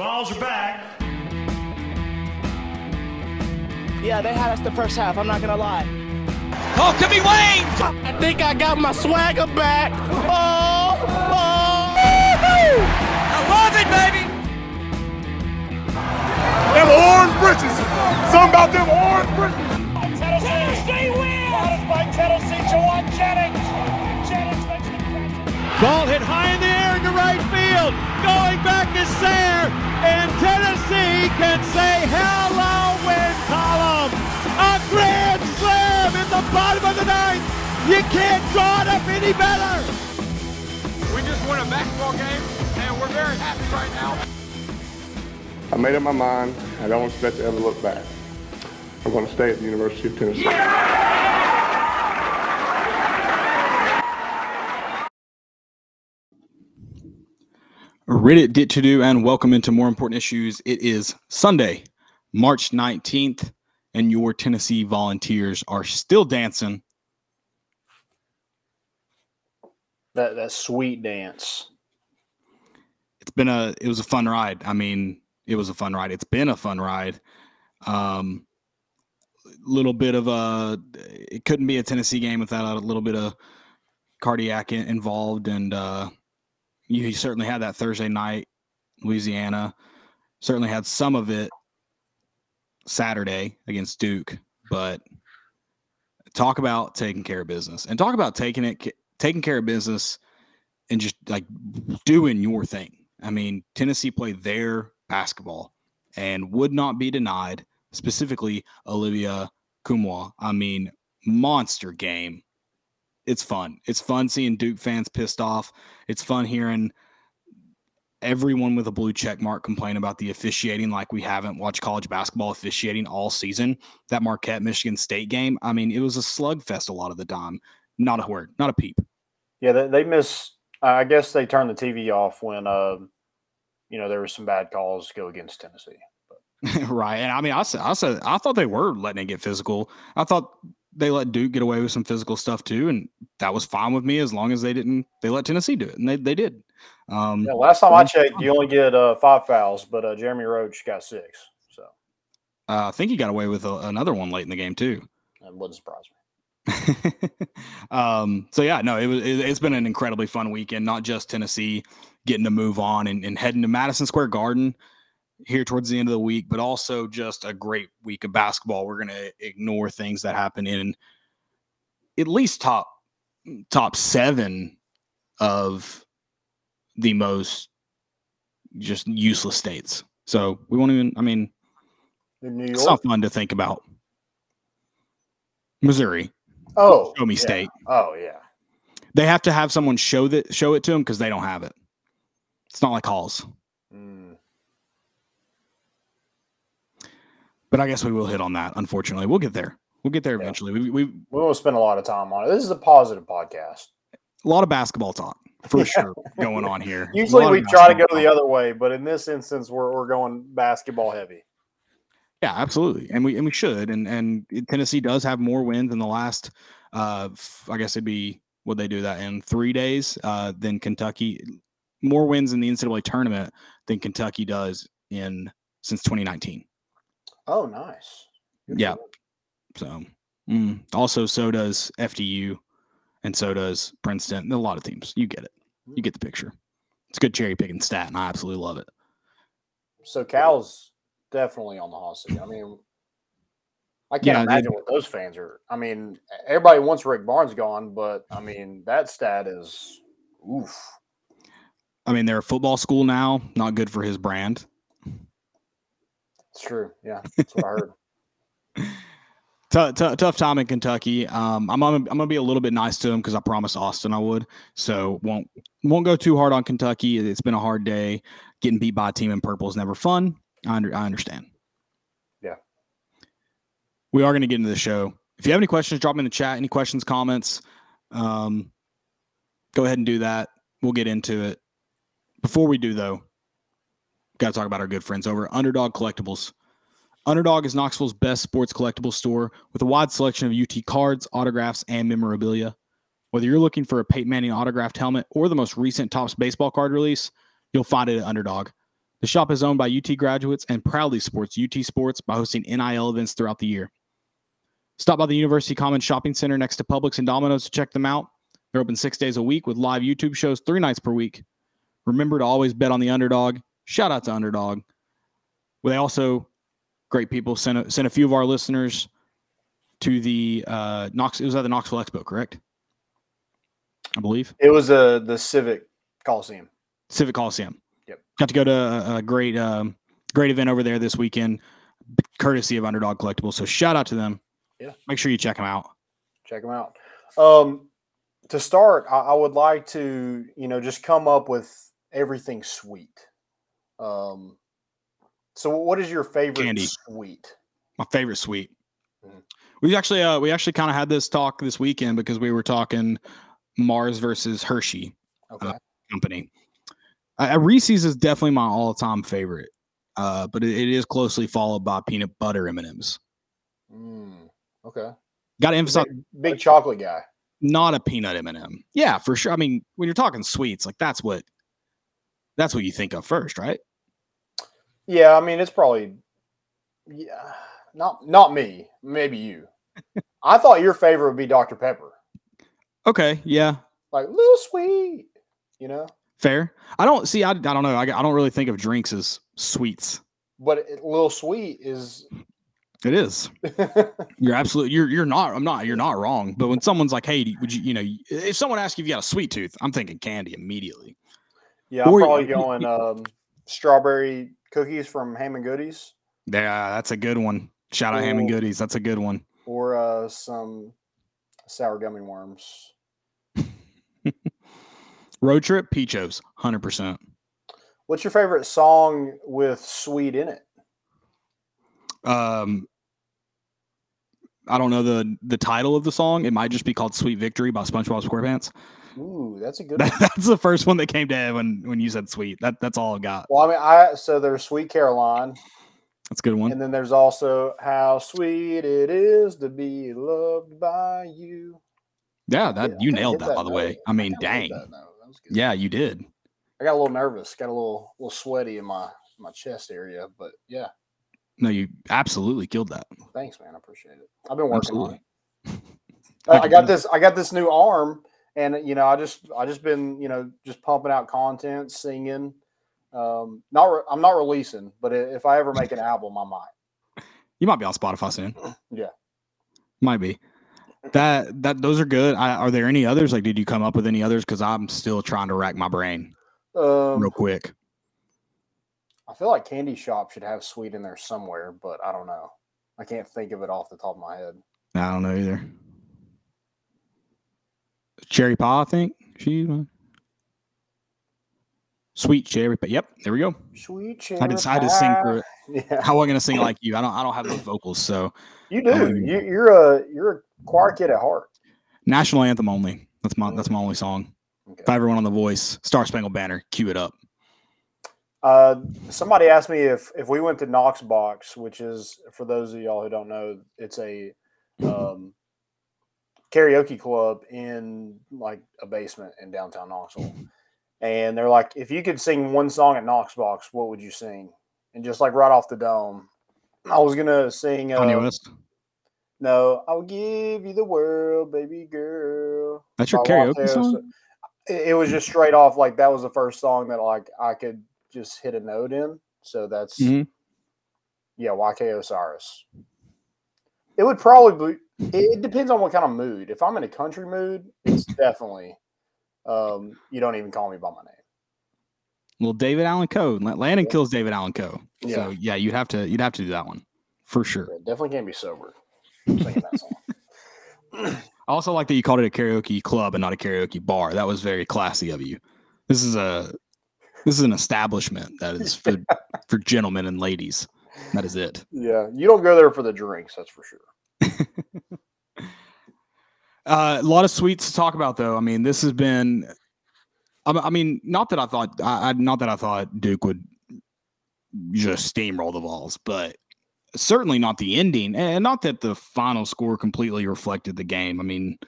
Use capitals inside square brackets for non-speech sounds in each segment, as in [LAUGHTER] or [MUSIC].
Vols are back. Yeah, they had us the first half. I'm not gonna lie. Oh, could be Wayne. I think I got my swagger back. Oh, oh. I love it, baby. Them orange britches. Something about them orange britches. Tennessee wins. by Tennessee, Jauan Jennings. Jennings makes the catch. Ball hit high in the air into field. Going back to Sayre. And Tennessee can say hello, win column. A grand slam in the bottom of the ninth. You can't draw it up any better. We just won a basketball game, and we're very happy right now. I made up my mind. I don't expect to ever look back. I'm going to stay at the University of Tennessee. Reddit did to do and welcome into more important issues. It is Sunday, March 19th, and your Tennessee volunteers are still dancing. That that sweet dance. It's been a it was a fun ride. I mean, it was a fun ride. It's been a fun ride. Um little bit of a it couldn't be a Tennessee game without a little bit of cardiac in- involved and uh you certainly had that Thursday night Louisiana. Certainly had some of it Saturday against Duke, but talk about taking care of business and talk about taking it taking care of business and just like doing your thing. I mean, Tennessee played their basketball and would not be denied, specifically Olivier Nkamhoua. I mean, monster game. It's fun. It's fun seeing Duke fans pissed off. It's fun hearing everyone with a blue check mark complain about the officiating like we haven't watched college basketball officiating all season. That Marquette Michigan State game, I mean, it was a slugfest a lot of the time. Not a word, not a peep. Yeah, they, they miss. I guess they turned the TV off when, uh, you know, there were some bad calls go against Tennessee. [LAUGHS] right. And I mean, I said, I said, I thought they were letting it get physical. I thought they let Duke get away with some physical stuff too, and that was fine with me as long as they didn't. They let Tennessee do it, and they they did. Um, Yeah, last time I checked, you only get uh, five fouls, but uh, Jeremy Roach got six, so uh, I think he got away with a, another one late in the game too. that wouldn't surprise me. [LAUGHS] um, so yeah, no, it was. It, it's been an incredibly fun weekend. Not just Tennessee getting to move on and, and heading to Madison Square Garden here towards the end of the week, but also just a great week of basketball. We're going to ignore things that happen in at least top top seven of the most just useless states. So we won't even. I mean, In New it's not fun to think about. Missouri, Oh, show me yeah. state. Oh yeah. They have to have someone show that show it to them because they don't have it. It's not like Halls. Mm. But I guess we will hit on that. Unfortunately, we'll get there. We'll get there Yeah. eventually. We, we We won't spend a lot of time on it. This is a positive podcast. a lot of basketball talk for sure going on here. [LAUGHS] Usually we try to go the other way, but in this instance, we're, we're going basketball heavy. Yeah, absolutely, and we and we should. And and Tennessee does have more wins in the last. Uh, I guess it'd be would they do that in three days? Uh, than Kentucky, more wins in the NCAA tournament than Kentucky does in since 2019. Oh, nice. Good Yeah. So, mm. also, so does FDU, and so does Princeton. A lot of teams. You get it. You get the picture. It's a good cherry picking stat, and I absolutely love it. So Cal's definitely on the hot seat. I mean, I can't Yeah, they- imagine what those fans are. I mean, everybody wants Rick Barnes gone, but I mean that stat is oof. I mean, they're a football school now. Not good for his brand. It's true. Yeah, [LAUGHS] that's what I heard. Tough, tough, tough time in Kentucky. Um, I'm gonna, I'm gonna be a little bit nice to him because I promised Austin I would. So won't won't go too hard on Kentucky. It's been a hard day. Getting beat by a team in purple is never fun. I, under, I understand. Yeah. We are going to get into the show. If you have any questions, drop them in the chat. Any questions, comments, um, go ahead and do that. We'll get into it. Before we do, though, got to talk about our good friends over at Underdog Collectibles. Underdog is Knoxville's best sports collectibles store with a wide selection of UT cards, autographs, and memorabilia. Whether you're looking for a Peyton Manning autographed helmet or the most recent Topps baseball card release, you'll find it at Underdog. The shop is owned by UT graduates and proudly supports UT sports by hosting NIL events throughout the year. Stop by the University Commons Shopping Center next to Publix and Domino's to check them out. They're open six days a week with live YouTube shows three nights per week. Remember to always bet on the underdog. Shout out to Underdog. Well, they also great people sent a, sent a few of our listeners to the uh, Knox. It was at the Knoxville Expo, correct? I believe It was uh, the Civic Coliseum. Civic Coliseum. Yep. Got to go to a, a great um, great event over there this weekend, courtesy of Underdog Collectibles. So shout out to them. Yeah. Make sure you check them out. Check them out. Um, to start, I, I would like to, you know, just come up with everything sweet. Um, so what is your favorite Candy. sweet? my favorite sweet. Mhm. We actually uh we actually kind of had this talk this weekend because we were talking Mars versus Hershey Okay. company. Uh, Reese's is definitely my all-time favorite. Uh, but it, it is closely followed by peanut butter M&Ms. Mm, okay. Got to emphasize Big, big chocolate guy. not a peanut M&M. Yeah, for sure. I mean, when you're talking sweets, like that's what that's what you think of first, right? Yeah, I mean it's probably yeah, not not me, maybe you. [LAUGHS] I thought your favorite would be Dr. Pepper. Okay, yeah, Like little sweet, you know? fair. I don't see. I, I don't know. I, I don't really think of drinks as sweets. But it, little sweet is It is. [LAUGHS] You're absolutely. You're you're not. I'm not. You're not wrong. But when someone's like, "Hey, would you?" You know, if someone asks you if you got a sweet tooth, I'm thinking candy immediately. Yeah, I'm Or- probably going um, strawberry cookies from Ham and Goodies Yeah, that's a good one. Shout out Ham and Goodies. That's a good one. or uh, some sour gummy worms. [LAUGHS] Road trip, Peachos, hundred percent. What's your favorite song with sweet in it? Um, I don't know the the title of the song. It might just be called "Sweet Victory" by SpongeBob SquarePants. Ooh, that's a [LAUGHS] good That, one. that's the first one that came to head when when you said "sweet." That that's all I got. Well, I mean, I so there's Sweet Caroline, That's a good one. and then there's also How Sweet It Is to Be Loved by You. Yeah, that Yeah, you nailed hit that, by the note. way. I mean, kinda dang. that. That. Yeah, you did. I got a little nervous, got a little little sweaty in my my chest area, but yeah, No, you absolutely killed that. thanks, man. I appreciate it. I've been working on it. [LAUGHS] I I, I got this. I got this new arm, and you know, I just I just been you know just pumping out content, singing. Um, not re- I'm not releasing, but if I ever make an album, I might. You might be on Spotify soon. [CLEARS THROAT] Yeah. Might be. That that those are good. I, are there any others? Like, did you come up with any others? Because I'm still trying to rack my brain Um, real quick. I feel like Candy Shop should have sweet in there somewhere, but I don't know. I can't think of it off the top of my head. I don't know either. Cherry pie, I think. She sweet cherry pie. Yep, there we go. Sweet cherry I had to sing it. [LAUGHS] Yeah, How am I gonna sing like you? I don't I don't have those vocals. So you do. Um, you, you're a you're a choir kid at heart. national anthem only. That's my that's my only song. Okay. If I ever went on the voice, Star Spangled Banner, cue it up. Uh, somebody asked me if if we went to Knox Box, which is for those of y'all who don't know, it's a um, karaoke club in like a basement in downtown Knoxville. And they're like, if you could sing one song at Knox Box, what would you sing? And just like right off the dome, I was gonna sing. Kanye Uh, West. no, I'll give you the world, baby girl. That's your karaoke Teos. song? It, it was just straight off like that was the first song that like I could just hit a note in. So that's Mhm. yeah, YK Osiris. It would probably be, it, depends on what kind of mood. If I'm in a country mood, it's definitely um you don't even call me by my name. Well, David Allen Coe. La- Landon kills David Allen Coe. Yeah. So yeah, you'd have to you'd have to do that one for sure. It definitely can't be sober. Singing that song. [LAUGHS] [CLEARS THROAT] I also like that you called it a karaoke club and not a karaoke bar. That was very classy of you. This is a this is an establishment that is for [LAUGHS] for gentlemen and ladies. That is it. Yeah, you don't go there for the drinks, that's for sure. [LAUGHS] Uh, a lot of sweets to talk about, though. I mean, this has been. I, I mean, not that I thought, I, I not that I thought Duke would just steamroll the Vols, but certainly not the ending, and not that the final score completely reflected the game. I mean,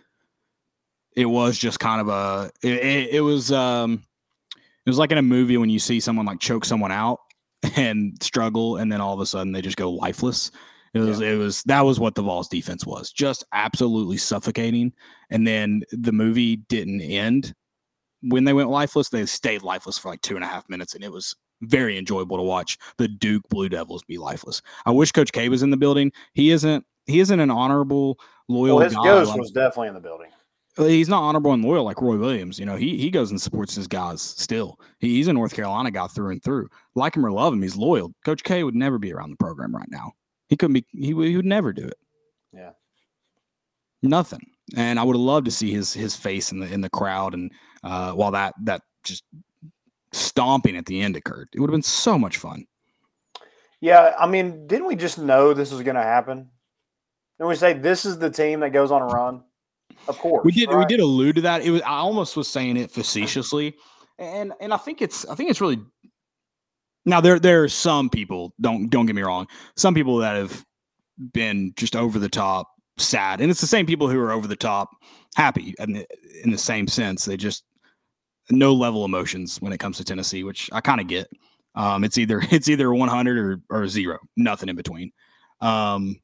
it was just kind of a. It, it, it was. um It was like in a movie when you see someone like choke someone out, [LAUGHS] and struggle, and then all of a sudden they just go lifeless. It was it was that was what the Vols defense was, just absolutely suffocating. And then the movie didn't end when they went lifeless. They stayed lifeless for like two and a half minutes, and it was very enjoyable to watch the Duke Blue Devils be lifeless. I wish Coach K was in the building. He isn't. He isn't an honorable, loyal. Well, his guy ghost like- was definitely in the building. He's not honorable and loyal like Roy Williams. You know, he he goes and supports his guys still. He, he's a North Carolina guy through and through. Like him or love him, he's loyal. Coach K would never be around the program right now. He couldn't be. He, would- he would never do it. Yeah. Nothing. And I would have loved to see his his face in the in the crowd. And uh, while that that just stomping at the end occurred, it would have been so much fun. Yeah, I mean, didn't we just know this was going to happen? Didn't we say this is the team that goes on a run? Of course, We did we did allude to that. It was I almost was saying it facetiously, and and I think it's I think it's really now there there are some people don't don't get me wrong some people that have been just over the top sad and it's the same people who are over the top happy in the, in the same sense. They just no level emotions when it comes to Tennessee which I kind of get. Um it's either [LAUGHS] it's either 100 or or zero nothing in between. Um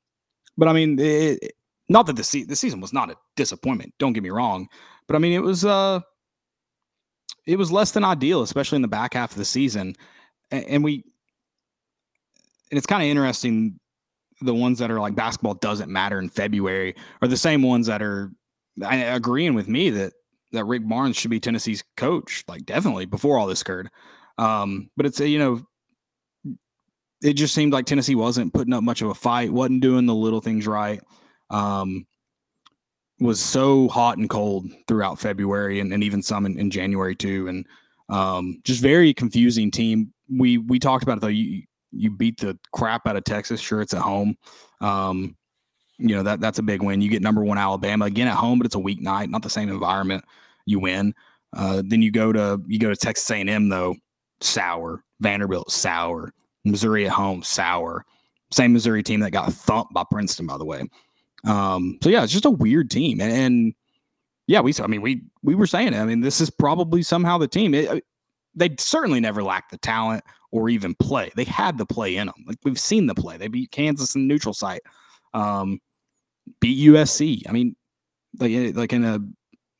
but I mean it- not that the se- the season was not a disappointment don't get me wrong but I mean it was uh it was less than ideal especially in the back half of the season a- and we and it's kind of interesting the ones that are like basketball doesn't matter in February are the same ones that are I, agreeing with me that that Rick Barnes should be Tennessee's coach like definitely before all this occurred um but it's a, you know it just seemed like Tennessee wasn't putting up much of a fight wasn't doing the little things right um was so hot and cold throughout February and, and even some in, in January too. And um just very confusing team. We we talked about it though. You you beat the crap out of Texas. Sure it's at home. Um you know that that's a big win. You get number one Alabama again at home but it's a weeknight not the same environment you win. Uh then you go to you go to Texas A&M though. Sour. Vanderbilt sour. Missouri at home sour. Same Missouri team that got thumped by Princeton by the way um so yeah it's just a weird team and, and yeah we I mean we we were saying it I mean this is probably somehow the team it, they certainly never lacked the talent or even play. They had the play in them. Like we've seen the play. They beat Kansas in neutral site, um, beat USC. I mean, like in- like in a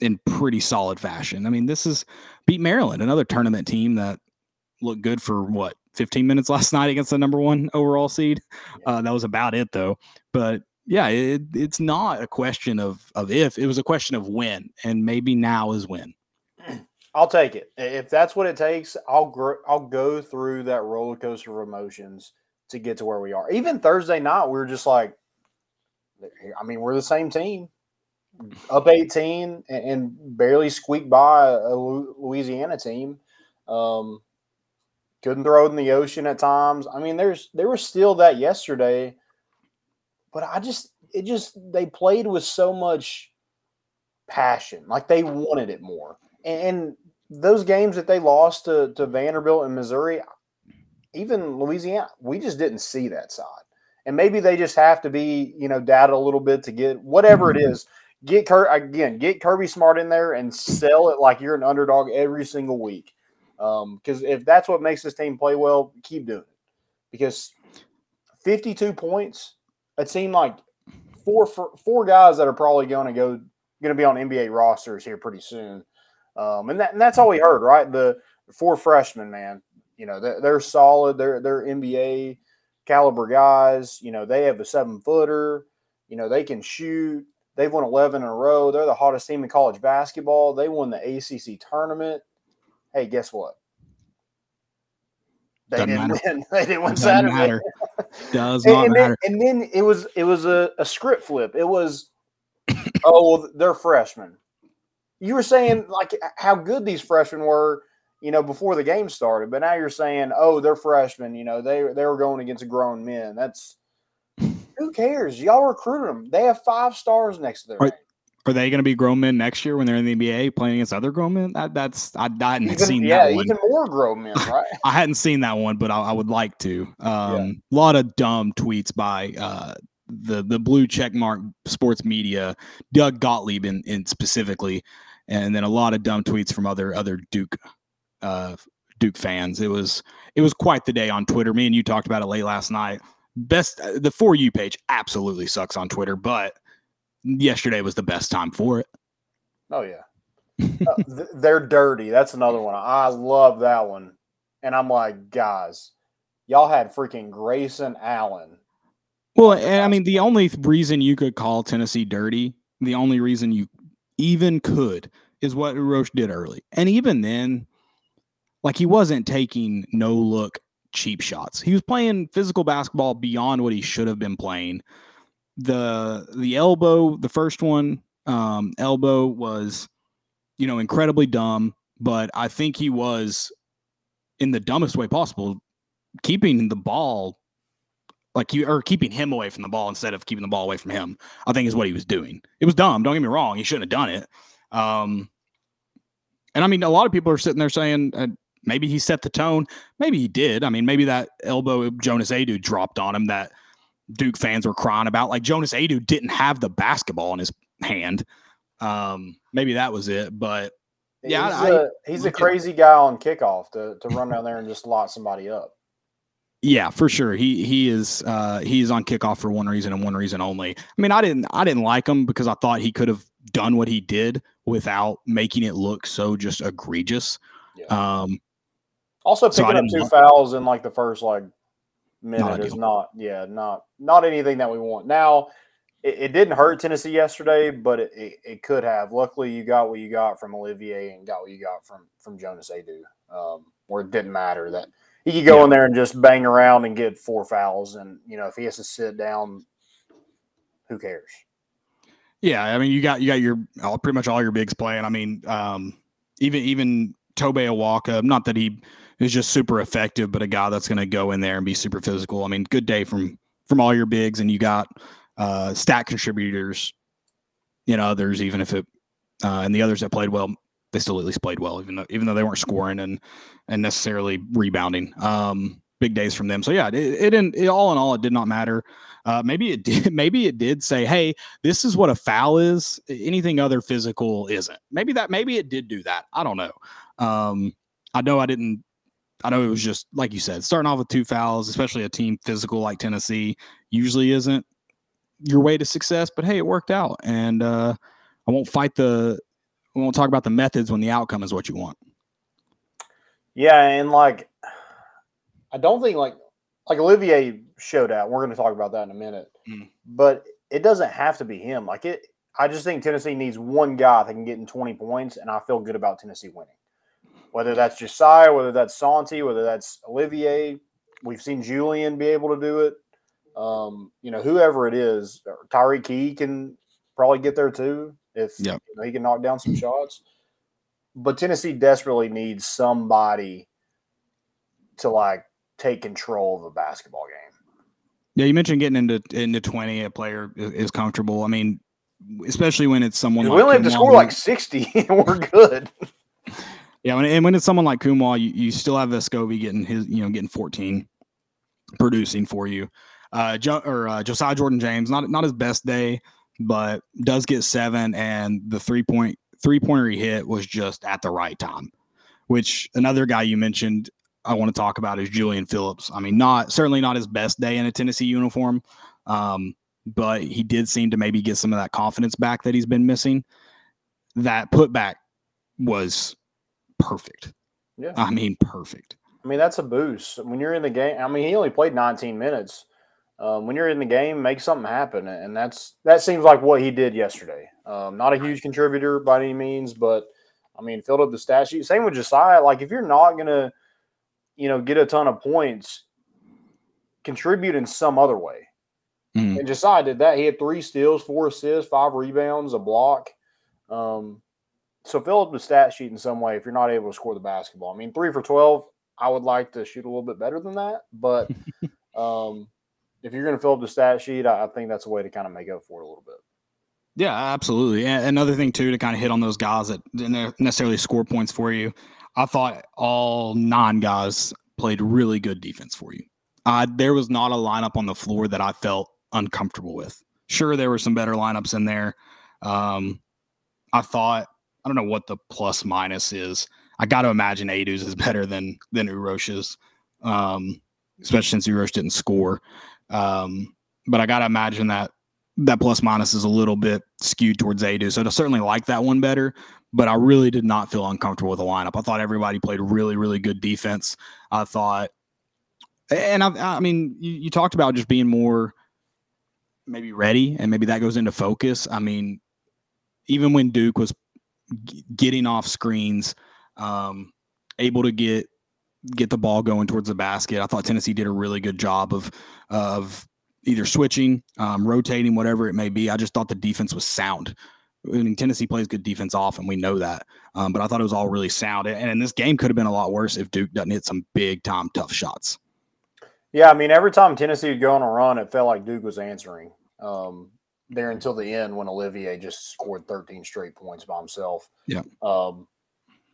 in pretty solid fashion. I mean, this is beat Maryland, another tournament team that looked good for what 15 minutes [LAUGHS] last night against the number one overall seed. Uh, that was about it though. But yeah, it, it's not a question of of if. It was a question of when, and maybe now is when. I'll take it if that's what it takes. I'll gr- I'll go through that roller coaster of emotions to get to where we are. Even Thursday night, we were just like, I mean, we're the same team, up eighteen and, and barely squeaked by a Louisiana team. Um, couldn't throw it in the ocean at times. I mean, there's there was still that yesterday, but I just it just they played with so much passion, like they wanted it more. And, and those games that they lost to, to Vanderbilt and Missouri, even Louisiana, we just didn't see that side. And maybe they just have to be, you know, data a little bit to get whatever it is. Get Kir- again, get Kirby Smart in there and sell it like you're an underdog every single week. Um, because if that's what makes this team play well, keep doing it. Because 52 points, it seemed like four four guys that are probably going to go going to be on NBA rosters here pretty soon. Um, and that and that's all we heard, right? The four freshmen, man. You know, they're, they're solid. They're they're NBA caliber guys. You know, they have a seven footer. You know, they can shoot. They've won eleven in a row. They're the hottest team in college basketball. They won the ACC tournament. Hey, guess what? They Doesn't didn't matter. win. [LAUGHS] They didn't win Doesn't Saturday. matter. [LAUGHS] Does And, not and then, matter. and then it was it was a, a script flip. It was, oh, well, they're freshmen. You were saying like how good these freshmen were, you know, before the game started, but now you're saying, oh, they're freshmen. You know, they they were going against grown men. That's who cares? Y'all recruited them. They have five stars next to their Right. name. Are they going to be grown men next year when they're in the NBA playing against other grown men? That, that's I, I hadn't Even, seen yeah, that one. Yeah, even more grown men, [LAUGHS] right? I hadn't seen that one, but I, I would like to. Um, A lot of dumb tweets by uh, the the blue checkmark sports media, Doug Gottlieb in, in specifically, and then a lot of dumb tweets from other other Duke uh, Duke fans. It was it was quite the day on Twitter. Me and you talked about it late last night. Best uh, the for you page absolutely sucks on Twitter, but yesterday was the best time for it. Oh yeah, uh, th- [LAUGHS] they're dirty. That's another one. I love that one, and I'm like, guys, y'all had freaking Grayson Allen. Well, and I mean, the only reason you could call Tennessee dirty, the only reason you even could, is what Roche did early, and even then, like he wasn't taking no look cheap shots. He was playing physical basketball beyond what he should have been playing. The the elbow, the first one, um, elbow was, you know, incredibly dumb, but I think he was in the dumbest way possible, keeping the ball like you or keeping him away from the ball instead of keeping the ball away from him. I think is what he was doing. It was dumb. Don't get me wrong. He shouldn't have done it. Um, and I mean, a lot of people are sitting there saying, uh, Maybe he set the tone. Maybe he did. I mean, maybe that elbow Jonas Aidoo dropped on him that Duke fans were crying about. Like Jonas Aidoo didn't have the basketball in his hand. Um, maybe that was it. But yeah, he's, I, a, he's a crazy guy on kickoff to to run down there and just lock somebody up. Yeah, for sure. He he is uh he's on kickoff for one reason and one reason only. I mean, I didn't I didn't like him because I thought he could have done what he did without making it look so just egregious. Yeah. Um also, picking so up two fouls in like the first like minute not is not, yeah, not not anything that we want. Now, it, it didn't hurt Tennessee yesterday, but it, it, it, could have. Luckily, you got what you got from Olivier and got what you got from from Jonas Aidoo, um, where it didn't matter that he could go yeah. in there and just bang around and get four fouls, and you know if he has to sit down, who cares? Yeah, I mean you got you got your all, pretty much all your bigs playing. I mean, um, even even Tobe Awaka, not that he is just super effective, but a guy that's going to go in there and be super physical. I mean, good day from from all your bigs, and you got uh, stat contributors. You know, others even if it uh, and the others that played well, they still at least played well, even though even though they weren't scoring and and necessarily rebounding. Um, big days from them. So yeah, it, it didn't. It, all in all, it did not matter. Uh, maybe it did. [LAUGHS] Maybe it did say, "Hey, this is what a foul is. Anything other physical isn't." Maybe that. Maybe it did do that. I don't know. Um, I know I didn't I know it was just like you said, starting off with two fouls, especially a team physical like Tennessee, usually isn't your way to success. But hey, it worked out, and uh, I won't fight the. We won't talk about the methods when the outcome is what you want. Yeah, and like, I don't think like like Olivier showed out. We're going to talk about that in a minute, mm. but it doesn't have to be him. Like it, I just think Tennessee needs one guy that can get in twenty points, and I feel good about Tennessee winning whether that's Josiah, whether that's Santi, whether that's Olivier. We've seen Julian be able to do it. Um, you know, whoever it is, Tyreke Key can probably get there too if yep. you know, he can knock down some shots. But Tennessee desperately needs somebody to like take control of a basketball game. Yeah, you mentioned getting into into twenty. A player is comfortable. I mean, especially when it's someone. We only have to score like sixty, [LAUGHS] and we're good. Yeah, and when it's someone like Nkamhoua, you, you still have Vescovi getting his, you know, getting 14, producing for you. Uh, jo- or uh, Josiah Jordan James, not not his best day, but does get seven, and the three point three pointer he hit was just at the right time. Which another guy you mentioned I want to talk about is Julian Phillips. I mean, not certainly not his best day in a Tennessee uniform, um, but he did seem to maybe get some of that confidence back that he's been missing. That putback was perfect. Yeah. I mean, perfect. I mean, that's a boost. When you're in the game, I mean, he only played 19 minutes. Um, when you're in the game, make something happen. And that's that seems like what he did yesterday. Um, not a huge contributor by any means, but I mean, filled up the stat sheet. Same with Josiah. Like, if you're not going to, you know, get a ton of points, contribute in some other way. Mm. And Josiah did that. He had three steals, four assists, five rebounds, a block. Um, so fill up the stat sheet in some way if you're not able to score the basketball. I mean, three for 12, I would like to shoot a little bit better than that. But [LAUGHS] um, if you're going to fill up the stat sheet, I, I think that's a way to kind of make up for it a little bit. Yeah, absolutely. And another thing, too, to kind of hit on those guys that didn't necessarily score points for you, I thought all nine guys played really good defense for you. Uh, there was not a lineup on the floor that I felt uncomfortable with. Sure, there were some better lineups in there. Um, I thought I don't know what the plus minus is. I got to imagine Aidoo's is better than than Urosh's, um, especially since Urosh didn't score. Um, but I got to imagine that that plus minus is a little bit skewed towards Aidoo. So I certainly like that one better. But I really did not feel uncomfortable with the lineup. I thought everybody played really, really good defense. I thought, and I, I mean, you, you talked about just being more maybe ready, and maybe that goes into focus. I mean, even when Duke was getting off screens, um, able to get get the ball going towards the basket, I thought Tennessee did a really good job of of either switching, um, rotating, whatever it may be. I just thought the defense was sound. I mean, Tennessee plays good defense often. And we know that. Um, but I thought it was all really sound. And, and this game could have been a lot worse if Duke doesn't hit some big time tough shots. Yeah, I mean, every time Tennessee would go on a run, it felt like Duke was answering um, there until the end when Olivier just scored 13 straight points by himself. Yeah. Um,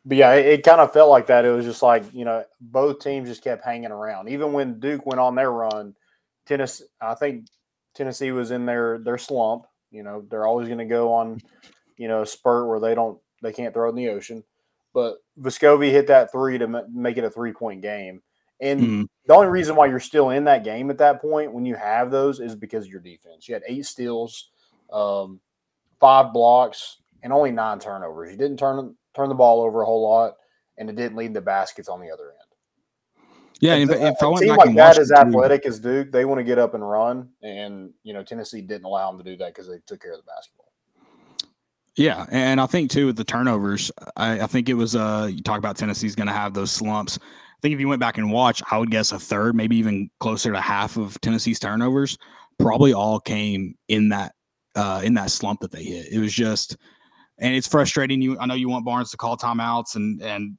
but yeah, it, it kind of felt like that. It was just like, you know, both teams just kept hanging around. Even when Duke went on their run, Tennessee, I think Tennessee was in their their slump. You know, they're always going to go on, you know, a spurt where they don't they can't throw in the ocean. But Vescovi hit that three to m- make it a three point game. And Mhm. the only reason why you're still in that game at that point when you have those is because of your defense. You had eight steals, um, five blocks, and only nine turnovers. You didn't turn turn the ball over a whole lot, and it didn't lead to baskets on the other end. Yeah. If, a, if I a went team back like that is athletic as Duke, they want to get up and run, and you know Tennessee didn't allow them to do that because they took care of the basketball. Yeah, and I think too with the turnovers, I, I think it was uh you talk about Tennessee's going to have those slumps. Think if you went back and watched, I would guess a third, maybe even closer to half of Tennessee's turnovers probably all came in that uh in that slump that they hit. It was just and it's frustrating you I know you want Barnes to call timeouts and and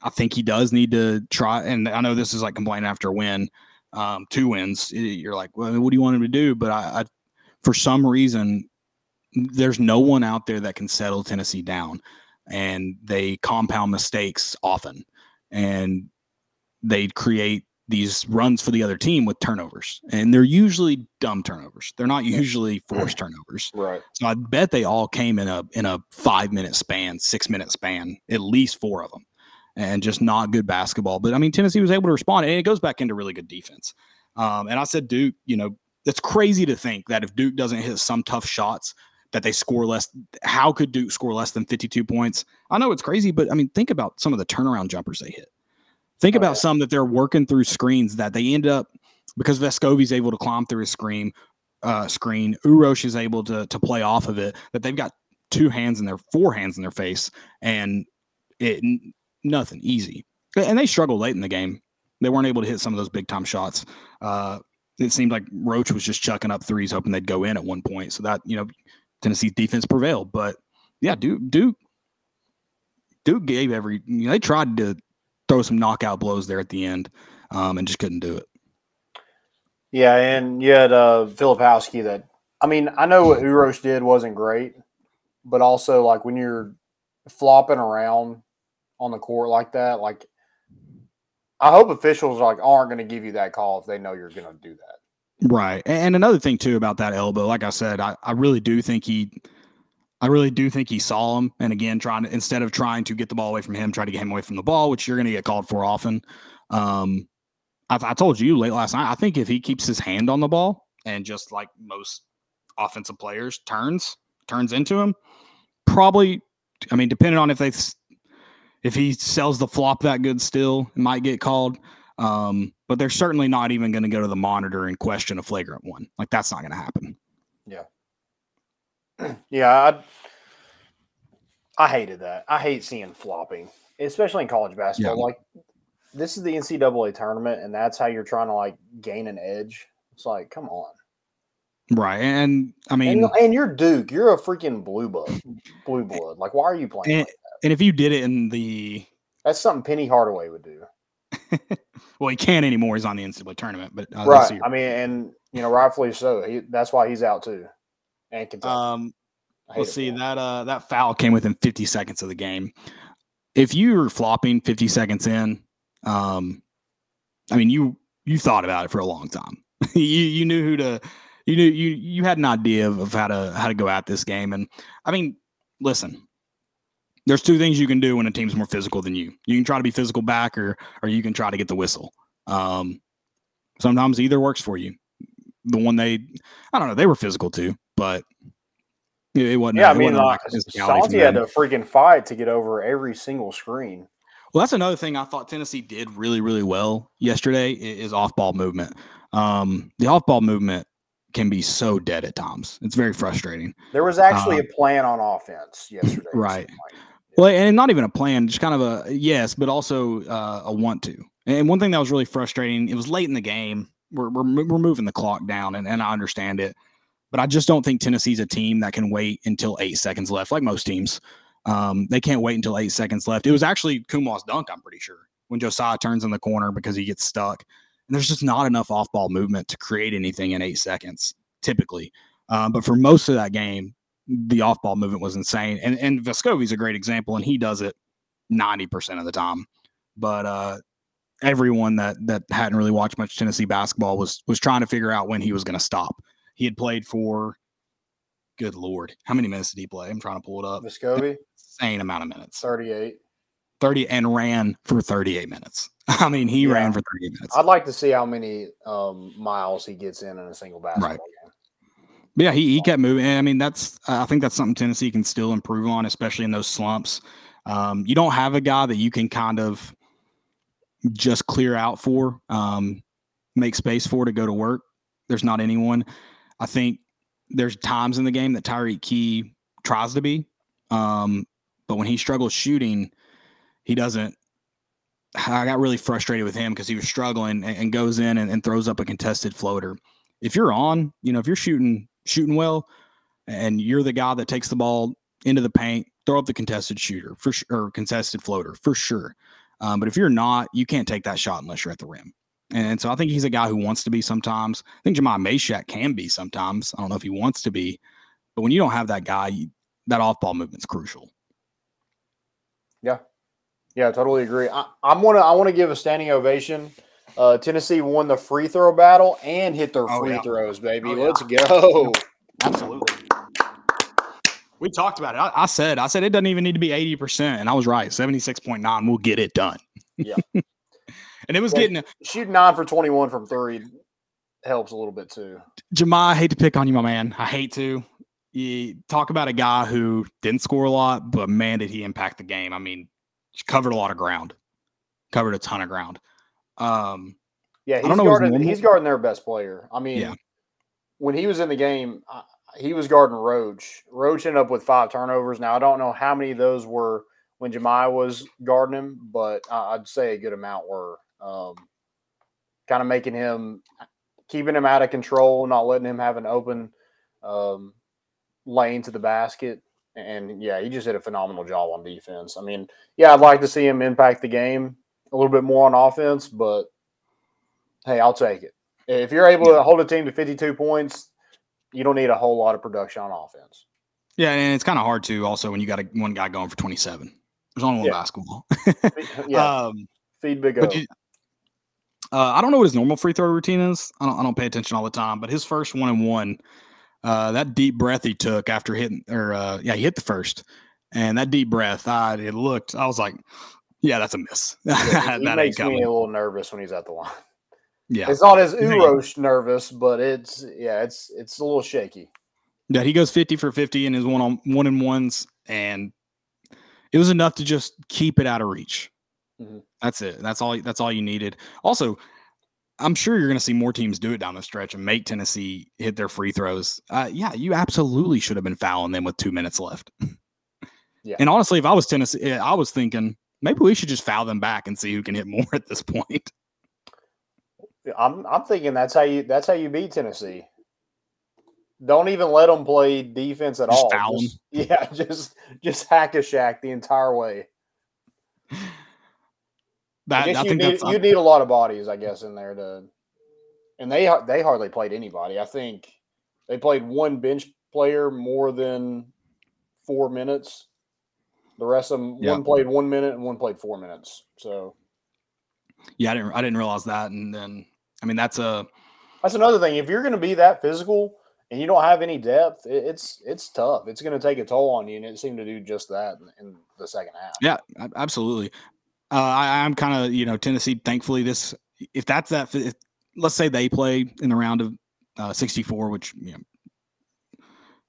I think he does need to try and I know this is like complaining after a win, um two wins. You're like, well, what do you want him to do? But I, I for some reason there's no one out there that can settle Tennessee down, and they compound mistakes often, and they create these runs for the other team with turnovers, and they're usually dumb turnovers. They're not usually forced [CLEARS THROAT] turnovers. Right. So I bet they all came in a in a five minute span, six minute span, at least four of them, and just not good basketball. But I mean, Tennessee was able to respond, and it goes back into really good defense. Um, and I said Duke, you know, it's crazy to think that if Duke doesn't hit some tough shots, that they score less. How could Duke score less than 52 points? I know it's crazy, but I mean, think about some of the turnaround jumpers they hit. Think Oh, about yeah. some that they're working through screens that they end up because Vescovi's able to climb through his screen, uh, screen. Urosh is able to to play off of it. That they've got two hands in their four hands in their face, and it nothing easy. And they struggled late in the game. They weren't able to hit some of those big time shots. Uh, it seemed like Roach was just chucking up threes, hoping they'd go in at one point. So that you know, Tennessee's defense prevailed. But yeah, Duke Duke Duke gave every you know, they tried to throw some knockout blows there at the end, um, and just couldn't do it. Yeah, and you had uh, Filipowski that I mean, I know what Urosh did wasn't great, but also like when you're flopping around on the court like that, like I hope officials like aren't going to give you that call if they know you're going to do that. Right. And another thing too about that elbow, like I said, I, I really do think he I really do think he saw him. And again, trying to instead of trying to get the ball away from him, try to get him away from the ball, which you're gonna get called for often. Um I, I told you late last night, I think if he keeps his hand on the ball and just like most offensive players turns, turns into him, probably I mean, depending on if they if he sells the flop that good still, it might get called. Um, but they're certainly not even going to go to the monitor and question a flagrant one. Like that's not going to happen. Yeah, [CLEARS THROAT] I I hated that. I hate seeing flopping, especially in college basketball. Yeah. Like this is the NCAA tournament, and that's how you're trying to like gain an edge. It's like, come on. Right. And I mean, And, and you're Duke. You're a freaking blue blood. Blue blood. Like, why are you playing? and, like and if you did it in the, That's something Penny Hardaway would do. [LAUGHS] well, he can't anymore. He's on the NCAA tournament, but uh, right. I mean, and you know, rightfully so. He, that's why he's out too. And Kentucky. um, I hate let's it see for that, uh, that foul came within 50 seconds of the game. If you were flopping 50 seconds in, um, I mean, you, you thought about it for a long time. [LAUGHS] you, you knew who to, you knew, you, you had an idea of, of how to, how to go at this game. And I mean, listen, there's two things you can do when a team's more physical than you. You can try to be physical back, or or you can try to get the whistle. Um, sometimes either works for you. The one they, I don't know, they were physical too, but it, it wasn't. Yeah, I it mean, wasn't like, lack of physicality from Chauncey had to freaking fight to get over every single screen. Well, that's another thing I thought Tennessee did really, really well yesterday is off ball movement. Um, the off ball movement can be so dead at times. It's very frustrating. There was actually Uh, a plan on offense [LAUGHS] yesterday. Right. Well, and not even a plan, just kind of a yes, but also uh, a want to. And one thing that was really frustrating, it was late in the game. We're we're, we're moving the clock down, and, and I understand it, but I just don't think Tennessee's a team that can wait until eight seconds left, like most teams. Um, they can't wait until eight seconds left. It was actually Nkamhoua's dunk, I'm pretty sure, when Josiah turns in the corner because he gets stuck. And there's just not enough off ball movement to create anything in eight seconds, typically. Um, but for most of that game, the off ball movement was insane. And and Vescovi's a great example, and he does it 90% of the time. But uh everyone that that hadn't really watched much Tennessee basketball was was trying to figure out when he was going to stop. He had played for good lord, how many minutes did he play? I'm trying to pull it up. Vescovi, Insane amount of minutes. 38. 30 and ran for 38 minutes. [LAUGHS] I mean, he Yeah. ran for 38 minutes. I'd like to see how many um, miles he gets in in a single basketball game. But yeah, he, he kept moving. I mean, that's I think that's something Tennessee can still improve on, especially in those slumps. Um, you don't have a guy that you can kind of just clear out for, um, make space for to go to work. There's not anyone. I think there's times in the game that Tyreke Key tries to be, um, but when he struggles shooting, he doesn't. I got really frustrated with him because he was struggling and, and goes in and, and throws up a contested floater if you're on, you know, if you're shooting shooting well, and you're the guy that takes the ball into the paint, throw up the contested shooter for sure, or contested floater for sure. Um, but if you're not, you can't take that shot unless you're at the rim. And so I think he's a guy who wants to be sometimes. I think Jahmai Mashack can be sometimes. I don't know if he wants to be, but when you don't have that guy, you, that off ball movement's crucial. Yeah, yeah, totally agree. I, I'm gonna I want to give a standing ovation. Uh, Tennessee won the free throw battle and hit their Oh, free yeah. throws, baby. Oh, yeah. Let's go. Absolutely. We talked about it. I, I said, I said it doesn't even need to be 80%. And I was right. 76.9 we'll get it done. Yeah. [LAUGHS] and it was Yeah. getting Shooting nine for 21 from three helps a little bit too. Jahmai, I hate to pick on you, my man. I hate to. You talk about a guy who didn't score a lot, but man, did he impact the game. I mean, he covered a lot of ground, covered a ton of ground. Um, Yeah, he's guarding. He's guarding their best player. I mean, Yeah. when he was in the game, he was guarding Roach. Roach ended up with five turnovers. Now I don't know how many of those were when Jahmai was guarding him, but uh, I'd say a good amount were. Um, kind of making him, keeping him out of control, not letting him have an open um, lane to the basket. And yeah, he just did a phenomenal job on defense. I mean, yeah, I'd like to see him impact the game a little bit more on offense, but hey, I'll take it. If you're able to hold a team to 52 points, you don't need a whole lot of production on offense. yeah, and it's kind of hard to also when you got a, one guy going for 27. There's only one Yeah. basketball. yeah, [LAUGHS] Um, feed Big O. you, uh, I don't know what his normal free throw routine is. I don't, I don't pay attention all the time, but his first one and one, uh, that deep breath he took after hitting, or uh, yeah, he hit the first, and that deep breath, I it looked, I was like, yeah, that's a miss. Yeah, [LAUGHS] that makes me a little nervous when he's at the line. Yeah, It's not as. Urosh nervous, but it's yeah, it's it's a little shaky. yeah, he goes fifty for fifty in his one on one and ones, and it was enough to just keep it out of reach. Mhm. That's it. That's all. That's all you needed. Also, I'm sure you're going to see more teams do it down the stretch and make Tennessee hit their free throws. Uh, yeah, you absolutely should have been fouling them with two minutes left. Yeah. And honestly, if I was Tennessee, eh, I was thinking maybe we should just foul them back and see who can hit more [LAUGHS] at this point. I'm I'm thinking that's how you that's how you beat Tennessee. Don't even let them play defense at Just all. Just- [LAUGHS] yeah, just just hack a shack the entire way. [LAUGHS] That, I guess I you think need you need a lot of bodies, I guess, in there to. And they they hardly played anybody. I think they played one bench player more than four minutes. The rest of them, Yeah. one played one minute and one played four minutes. So yeah, I didn't I didn't realize that. And then I mean that's a that's another thing. If you're going to be that physical and you don't have any depth, it, it's it's tough. It's going to take a toll on you, and it seemed to do just that in, in the second half. Yeah, absolutely. Uh, I, I'm kind of you know Tennessee. Thankfully, this if that's that. If, let's say they play in the round of uh, 64, which you know,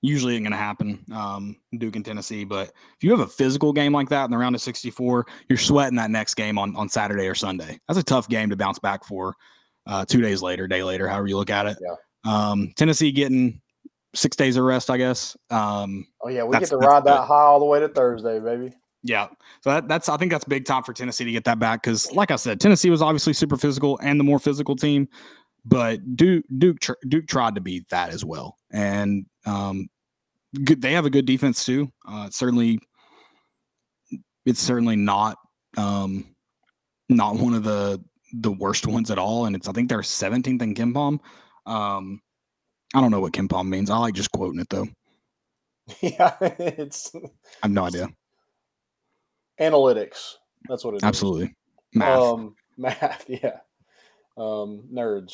usually ain't going to happen. Um, Duke and Tennessee, but if you have a physical game like that in the round of 64, you're sweating that next game on on Saturday or Sunday. That's a tough game to bounce back for. Uh, two days later, day later, however you look at it. Yeah. Um, Tennessee getting six days of rest, I guess. Um, Oh yeah, we get to ride that high all the way to Thursday, baby. Yeah. So that, that's I think that's big time for Tennessee to get that back because, like I said, Tennessee was obviously super physical and the more physical team, but Duke Duke tr- Duke tried to be that as well, and um, good, they have a good defense too. Uh, certainly, it's certainly not um, not one of the the worst ones at all, and it's I think they're 17th in KenPom. Um, I don't know what KenPom means. I like just quoting it though. [LAUGHS] yeah, it's I have no idea. Analytics. That's what it Absolutely, math. Um, [LAUGHS] math. Yeah. Um, nerds.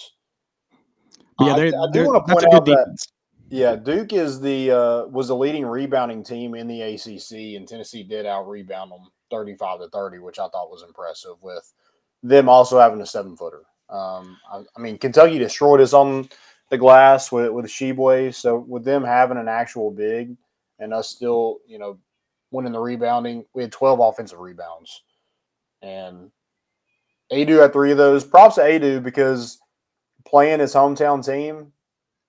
But yeah, I- they're, I do wanna point good out that- Yeah, Duke is the uh, was the leading rebounding team in the ACC, and Tennessee did out rebound them thirty five to thirty, which I thought was impressive. With them also having a seven footer. Um, I, I mean, Kentucky destroyed us on the glass with with Tshiebwe, so with them having an actual big and us still, you know, winning the rebounding, we had twelve offensive rebounds, and Aidoo had three of those. Props to Aidoo because playing his hometown team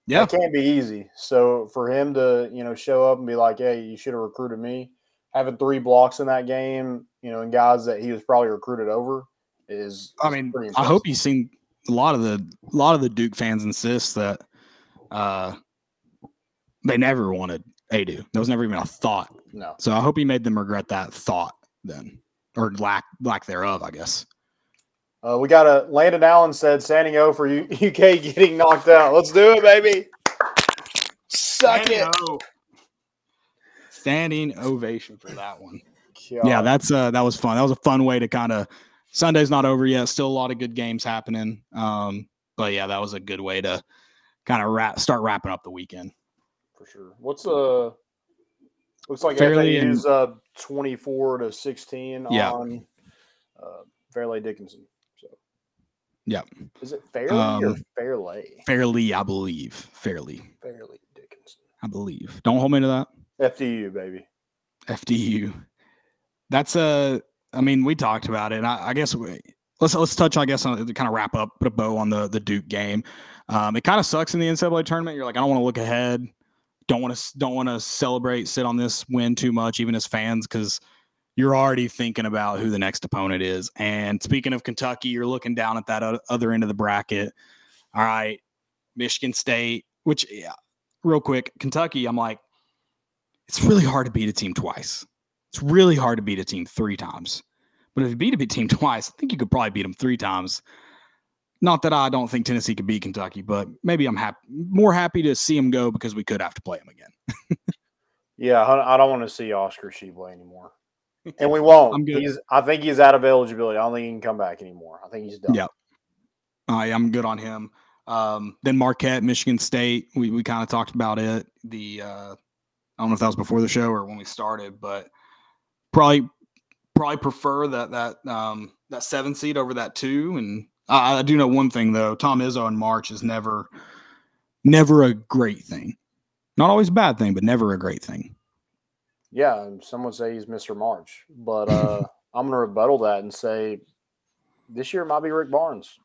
Yeah. it can't be easy. So for him to, you know, show up and be like, "Hey, you should have recruited me," having three blocks in that game, you know, and guys that he was probably recruited over is. I mean, I hope you've seen a lot of the a lot of the Duke fans insist that uh they never wanted Aidoo. That was never even a thought. No. So I hope he made them regret that thought then, or lack lack thereof, I guess. Uh, we got a Landon Allen said standing O for U- [LAUGHS] UK getting knocked out. Let's do it, baby. Suck it. Standing ovation for that one. Yeah, that's uh that was fun. That was a fun way to kind of Sunday's not over yet. Still a lot of good games happening. Um, but yeah, that was a good way to kind of wrap start wrapping up the weekend. for sure. What's uh looks like Fairleigh FAU and- is uh twenty four to sixteen Yeah. on uh, Fairleigh Dickinson. So Yeah. is it Fairleigh or Um, Fairleigh? I believe. Fairly, Fairleigh Dickinson. I believe. Don't hold me to that. FDU baby. FDU. That's a. I mean, we talked about it. And I, I guess we, let's let's touch. I guess on to kind of wrap up, put a bow on the the Duke game. Um, it kind of sucks in the NCAA tournament. You're like, I don't want to look ahead. Don't want to don't want to celebrate, sit on this win too much, even as fans, because you're already thinking about who the next opponent is. And speaking of Kentucky, you're looking down at that other end of the bracket. All right, Michigan State, which yeah, real quick, Kentucky. I'm like, it's really hard to beat a team twice. It's really hard to beat a team three times. But if you beat a team [LAUGHS] twice, I think you could probably beat them three times. Not that I don't think Tennessee could beat Kentucky, but maybe I'm happy, more happy to see them go because we could have to play them again. [LAUGHS] Yeah, I don't want to see Oscar Tshiebwe anymore. [LAUGHS] And we won't. He's I think he's out of eligibility. I don't think he can come back anymore. I think he's done. Yeah. I am good on him. Um, then Marquette, Michigan State. We we kind of talked about it. The uh, I don't know if that was before the show or when we started, but probably probably prefer that that um, that seven seed over that two. And I, I do know one thing though: Tom Izzo in March is never never a great thing. Not always a bad thing, but never a great thing. Yeah, and some would say he's Mr. March, but uh, [LAUGHS] I'm going to rebuttal that and say this year might be Rick Barnes.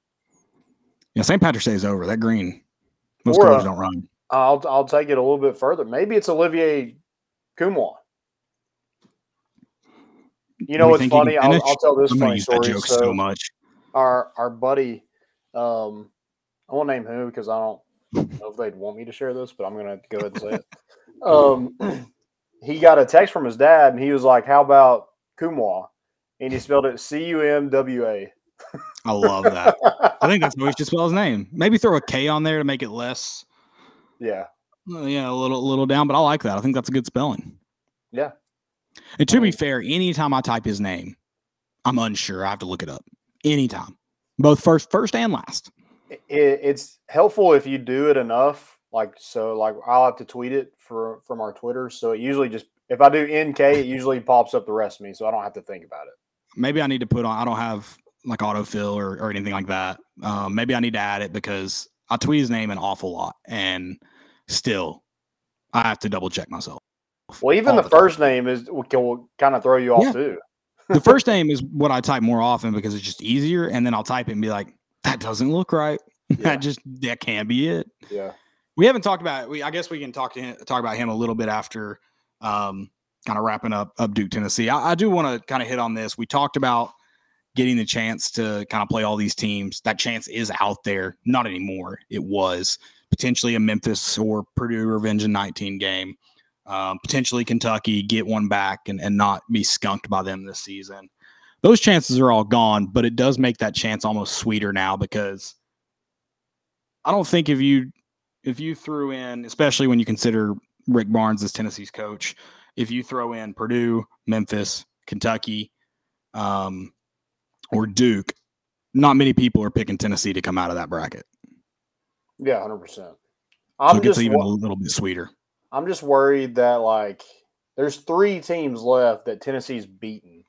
Yeah, St. Patrick's Day is over. That green, most Or, colors uh, don't run. I'll I'll take it a little bit further. Maybe it's Olivier Nkamhoua. You know We what's think he can funny? I'll. I'll tell this I'm funny story. joke So, so much. Our our buddy, um, I won't name who because I don't know if they'd want me to share this, but I'm gonna go ahead and say it. [LAUGHS] Um, [CLEARS THROAT] he got a text from his dad, and he was like, "How about Kumwa?" And he spelled it C U M W A. I love that. I think that's the way you should spell his name. Maybe throw a K on there to make it less, Yeah, uh, yeah, a little, little down. But I like that. I think that's a good spelling. yeah. And to be Um, fair, anytime I type his name, I'm unsure. I have to look it up. Anytime, both first, first and last. It, it's helpful if you do it enough Like so, like I'll have to tweet it for from our Twitter. So it usually just if I do NK, it [LAUGHS] usually pops up the rest of me, so I don't have to think about it. Maybe I need to put on. I don't have like autofill or, or anything like that. Um, maybe I need to add it because I tweet his name an awful lot, and still, I have to double check myself. Well, even the the time. first name is will, will kind of throw you off Yeah. too. The first name is what I type more often because it's just easier, and then I'll type it and be like, "That doesn't look right. [LAUGHS] Yeah. that just that can't be it." Yeah. We haven't talked about. We I guess we can talk to him, talk about him a little bit after, um, kind of wrapping up up Duke Tennessee. I, I do want to kind of hit on this. We talked about getting the chance to kind of play all these teams. That chance is out there. Not anymore. It was potentially a Memphis or Purdue Revenge in 19 game. Um, potentially Kentucky get one back and, and not be skunked by them this season. Those chances are all gone, but it does make that chance almost sweeter now because I don't think if you if you threw in, especially when you consider Rick Barnes as Tennessee's coach, if you throw in Purdue, Memphis, Kentucky, um, or Duke, not many people are picking Tennessee to come out of that bracket. Yeah, hundred percent. I'm it gets even a little bit sweeter. I'm just worried that like there's three teams left that Tennessee's beaten,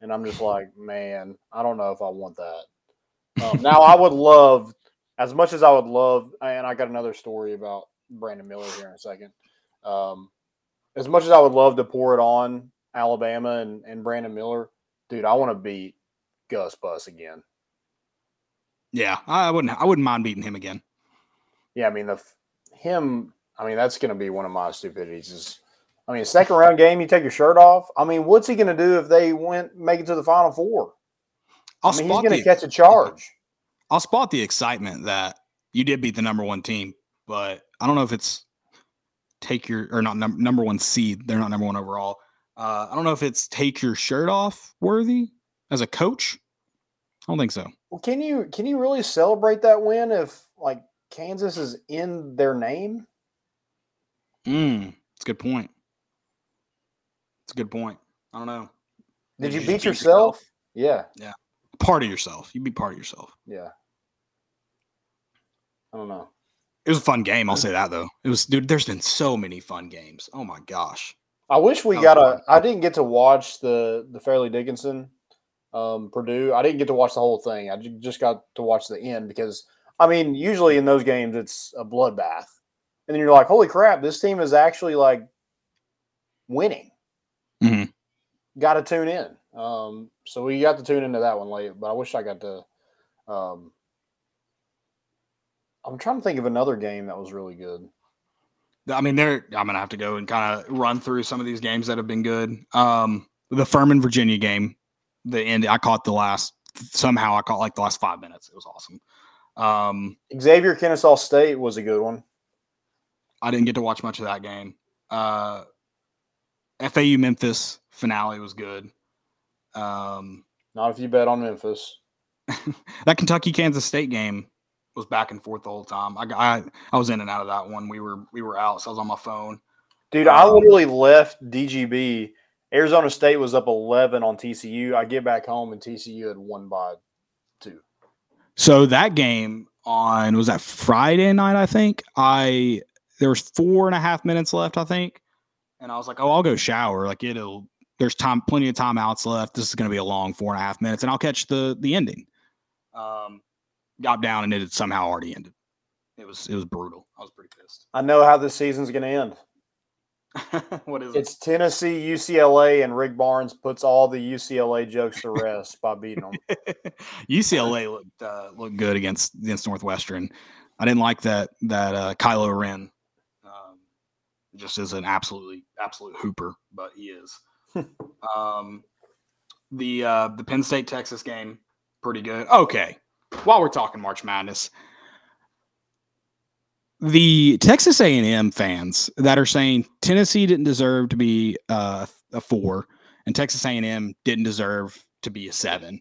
and I'm just like, [LAUGHS] man, I don't know if I want that. Um, now I would love, as much as I would love, and I got another story about Brandon Miller here in a second. Um, as much as I would love to pour it on Alabama and, and Brandon Miller, dude, I want to beat Gus Bus again. Yeah, I wouldn't. I wouldn't mind beating him again. Yeah, I mean the him. I mean that's going to be one of my stupidities. Is I mean second round game, you take your shirt off. I mean, what's he going to do if they went make it to the final four? I'll I mean, he's spot going the to catch a charge. I'll spot the excitement that you did beat the number one team, but I don't know if it's take your or not num- number one seed. They're not number one overall. Uh, I don't know if it's take your shirt off worthy as a coach. I don't think so. Well, can you can you really celebrate that win if like Kansas is in their name? Mm, it's a good point. It's a good point. I don't know. Did you just beat yourself? Yeah, Yeah. Part of yourself. You be part of yourself. yeah. I don't know. It was a fun game. I'll say that though. It was, dude. There's been so many fun games. Oh my gosh. I wish we got a. fun. I didn't get to watch the the Fairleigh Dickinson, um, Purdue. I didn't get to watch the whole thing. I just got to watch the end because I mean, usually in those games it's a bloodbath, and then you're like, "Holy crap! This team is actually like winning." Mhm. Got to tune in. Um, so we got to tune into that one late, but I wish I got to. Um, I'm trying to think of another game that was really good. I mean, they're. I'm gonna have to go and kind of run through some of these games that have been good. Um, the Furman Virginia game, the end. I caught the last. Somehow I caught like the last five minutes. It was awesome. Um, Xavier Kennesaw State was a good one. I didn't get to watch much of that game. Uh, FAU Memphis finale was good. Um, Not if you bet on Memphis. [LAUGHS] that Kentucky Kansas State game was back and forth the whole time. I, I I was in and out of that one. We were we were out, so I was on my phone. Dude, I Um, literally left DGB. Arizona State was up 11 on TCU. I get back home and TCU had won by two. So that game on was that Friday night, I think. I there was four and a half minutes left, I think. And I was like, Oh, I'll go shower. Like it'll there's time plenty of timeouts left. This is gonna be a long four and a half minutes, and I'll catch the the ending. Um got down and it had somehow already ended. It was it was brutal. I was pretty pissed. I know how this season's going to end. [LAUGHS] what is it? It's Tennessee, UCLA, and Rick Barnes puts all the UCLA jokes to rest by beating them. [LAUGHS] UCLA looked uh, looked good against against Northwestern. I didn't like that that uh, Kylo Ren just is an absolutely absolute hooper, but he is. [LAUGHS] um, the uh, the Penn State Texas game pretty good. Okay, while we're talking March Madness, the Texas A and M fans that are saying Tennessee didn't deserve to be uh, a four and Texas A and M didn't deserve to be a seven.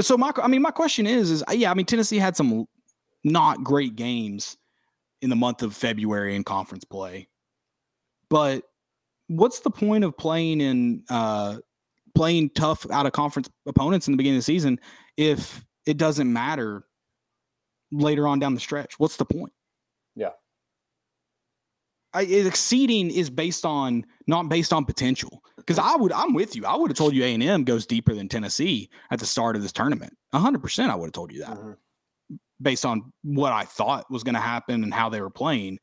So my, I mean, my question is, is yeah, I mean, Tennessee had some not great games in the month of February in conference play, but what's the point of playing in uh, playing tough out of conference opponents in the beginning of the season if it doesn't matter later on down the stretch? What's the point? Yeah. I, exceeding is based on not based on potential. Because I would, I'm with you. I would have told you A and M goes deeper than Tennessee at the start of this tournament. hundred percent, I would have told you that Mhm. Based on what I thought was going to happen and how they were playing.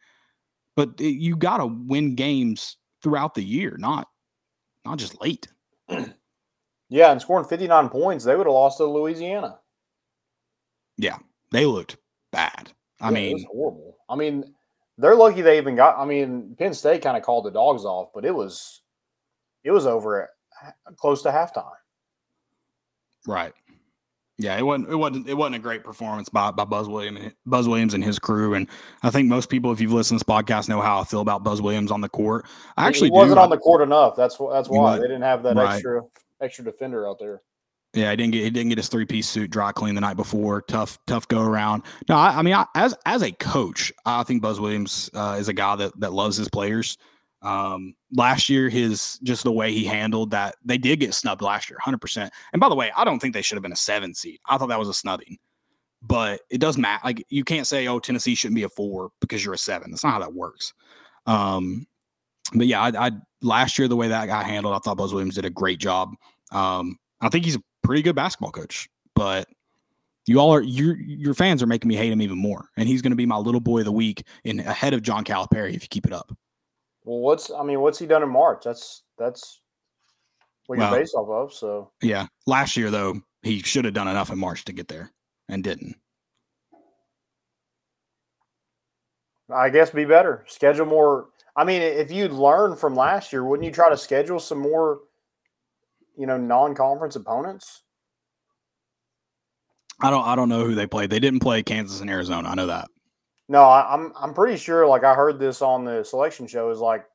But it, you got to win games throughout the year, not not just late. [CLEARS THROAT] Yeah, and scoring 59 points, they would have lost to Louisiana. Yeah, they looked bad. I Yeah, it was mean, horrible. I mean, they're lucky they even got. I mean, Penn State kind of called the dogs off, but it was, it was over at close to halftime. right? Yeah, it wasn't. It wasn't. It wasn't a great performance by by Buzz Williams, and Buzz Williams and his crew. And I think most people, if you've listened to this podcast, know how I feel about Buzz Williams on the court. I actually he wasn't do. on the court enough. That's that's why they didn't have that Right. extra extra defender out there. Yeah, he didn't get he didn't get his three piece suit dry cleaned the night before. Tough, tough go around. No, I, I mean, I, as as a coach, I think Buzz Williams uh, is a guy that that loves his players. Um, last year, his just the way he handled that, they did get snubbed last year, hundred percent. And by the way, I don't think they should have been a seven seed. I thought that was a snubbing, but it does matter. Like you can't say, oh, Tennessee shouldn't be a four because you're a seven. That's not how that works. Um, but yeah, I, I last year the way that got handled, I thought Buzz Williams did a great job. Um, I think he's a pretty good basketball coach, but you all are your your fans are making me hate him even more. And he's going to be my little boy of the week in ahead of John Calipari if you keep it up. Well, what's I mean, what's he done in March? That's that's what you're based off of. So Yeah, last year though he should have done enough in March to get there and didn't. I guess be better. Schedule more. I mean, if you'd learned from last year, wouldn't you try to schedule some more, you know, non-conference opponents? I don't I don't know who they played. They didn't play Kansas and Arizona. I know that. No, I, I'm I'm pretty sure. Like I heard this on the selection show. Is like,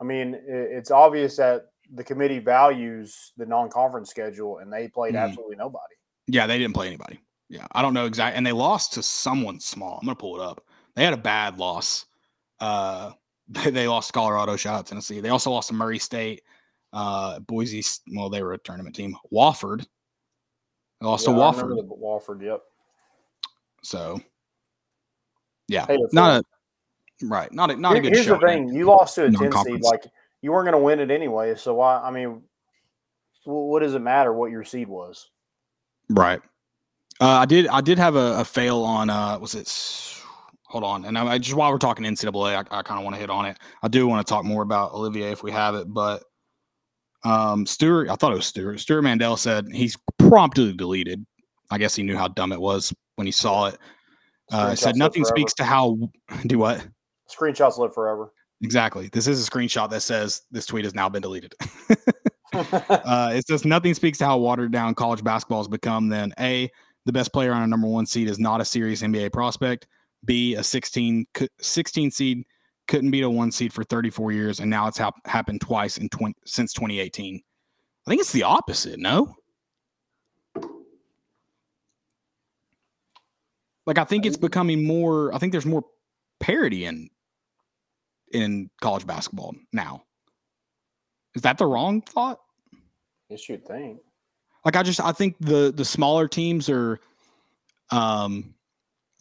I mean, i it's obvious that the committee values the non-conference schedule, and they played Mhm. absolutely nobody. Yeah, they didn't play anybody. Yeah, I don't know exactly, and they lost to someone small. I'm gonna pull it up. They had a bad loss. Uh, [LAUGHS] they, they lost to Colorado. Shout out Tennessee. They also lost to Murray State. Uh, Boise. Well, they were a tournament team. Wofford. They lost Yeah, to Wofford. Wofford. Yep. So, yeah, Hey, not a right. Not a not a Here- good. Here's the thing: you lost to a ten seed. Like you weren't going to win it anyway. So why? I mean, what does it matter what your seed was? Right. Uh, I did. I did have a, a fail on. Uh, was it? Hold on. And I, I just while we're talking NCAA, I, I kind of want to hit on it. I do want to talk more about Olivier if we have it, but um, Stewart. I thought it was Stewart. Stewart Mandel said he's promptly deleted. I guess he knew how dumb it was when he saw it. Uh, said nothing speaks to how. [LAUGHS] Do what? Screenshots live forever. Exactly. This is a screenshot that says this tweet has now been deleted. [LAUGHS] [LAUGHS] uh, it says nothing speaks to how watered down college basketball has become. Then a the best player on a number one seed is not a serious NBA prospect. B a 16, 16 seed couldn't beat a one seed for 34 years, and now it's hap- happened twice in 20, since 2018. I think it's the opposite. No. Like I think it's becoming more. I think there's more parity in in college basketball now. Is that the wrong thought? yes, you'd think. Like I just I think the the smaller teams are um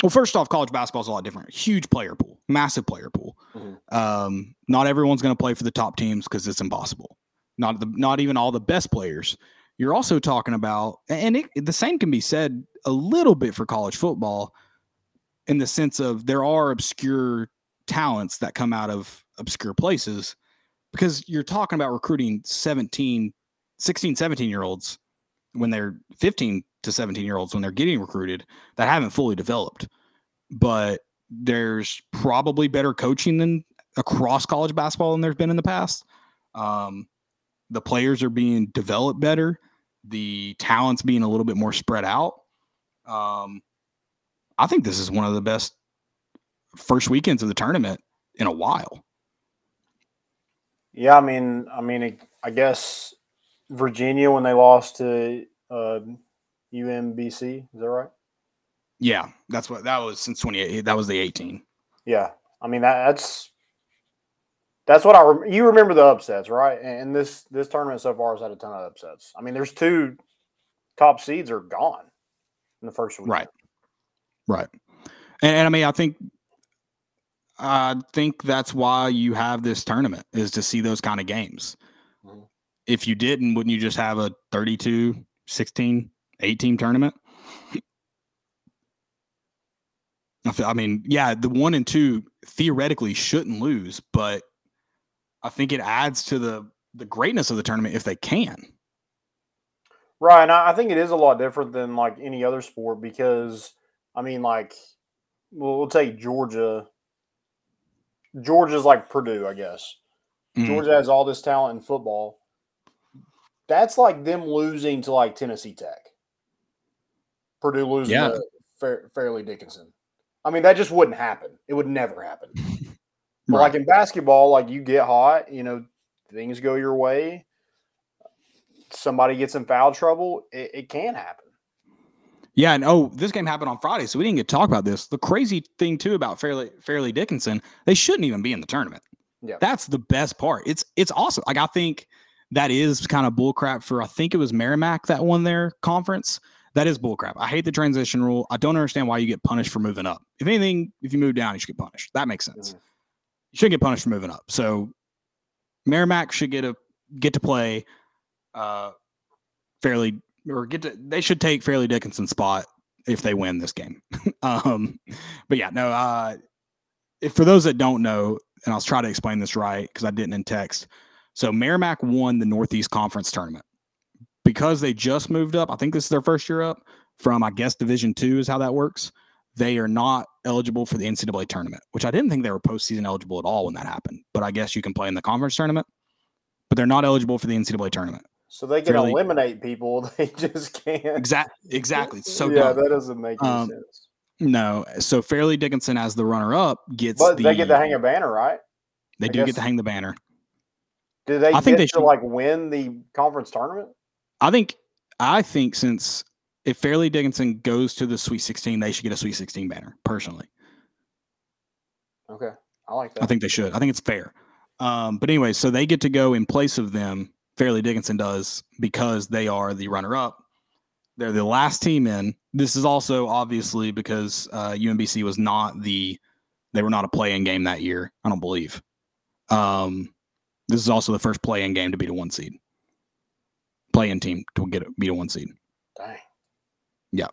well first off college basketball is a lot different. Huge player pool, massive player pool. Mhm. Um not everyone's going to play for the top teams cuz it's impossible. Not the not even all the best players. You're also talking about and it, the same can be said a little bit for college football in the sense of there are obscure talents that come out of obscure places because you're talking about recruiting 17 16 17 year olds when they're 15 to 17 year olds when they're getting recruited that haven't fully developed. But there's probably better coaching than across college basketball than there's been in the past. Um, the players are being developed better. The talents being a little bit more spread out um, i think this is one of the best first weekends of the tournament in a while Yeah, I mean, I mean, I guess Virginia when they lost to uh, UMBC, is that right? yeah that's what that was since 28 that was the 18 Yeah, I mean that, that's that's what I rem- you remember the upsets, right? And, and this this tournament so far has had a ton of upsets. I mean, there's two top seeds are gone in the first week. Right. Right. And, and I mean, I think I think that's why you have this tournament is to see those kind of games. Mhm. If you didn't, wouldn't you just have a 32, 16, 18 tournament? I, feel, I mean, yeah, the one and two theoretically shouldn't lose, but I think it adds to the the greatness of the tournament if they can. Right, and I I think it is a lot different than like any other sport because I mean, like, we'll, we'll take Georgia. Georgia's like Purdue, I guess. Mhm. Georgia has all this talent in football. That's like them losing to like Tennessee Tech. Purdue losing Yeah. to Fair, Fairleigh Dickinson. I mean, that just wouldn't happen. It would never happen. [LAUGHS] But Right. like in basketball, like you get hot, you know, things go your way. Somebody gets in foul trouble, it, it can happen. Yeah, and oh, this game happened on Friday, so we didn't get to talk about this. The crazy thing too about Fairly Fairleigh Dickinson, they shouldn't even be in the tournament. Yeah. That's the best part. It's it's awesome. Like I think that is kind of bullcrap for I think it was Merrimack that won their conference. That is bullcrap. I hate the transition rule. I don't understand why you get punished for moving up. If anything, if you move down, you should get punished. That makes sense. Mhm. You should get punished for moving up. So Merrimack should get a get to play uh fairly or get to they should take Fairleigh Dickinson's spot if they win this game. [LAUGHS] um but yeah, no, uh if for those that don't know, and I'll try to explain this right because I didn't in text. So Merrimack won the Northeast Conference tournament because they just moved up. I think this is their first year up from, I guess, Division Two is how that works. They are not eligible for the NCAA tournament, which I didn't think they were postseason eligible at all when that happened. But I guess you can play in the conference tournament, but they're not eligible for the NCAA tournament. So they can Fairleigh- eliminate people. [LAUGHS] They just can't. Exactly. exactly. So yeah, dumb. that doesn't make any Um, sense. No, so Fairleigh Dickinson as the runner-up gets But the. they get to hang a banner, right? They I do get to hang the banner. Do they I think they should- like win the conference tournament? I think I think since if Fairleigh Dickinson goes to the Sweet 16, they should get a Sweet 16 banner. Personally, Okay, I like that. I think they should. I think it's fair. Um, but anyway, so they get to go in place of them. Fairleigh Dickinson does because they are the runner-up. They're the last team in. This is also obviously because uh, UMBC was not the they were not a play-in game that year. I don't believe. Um, this is also the first play-in game to beat a one seed. Play-in team to get a, beat a one seed. Dang. Yeah.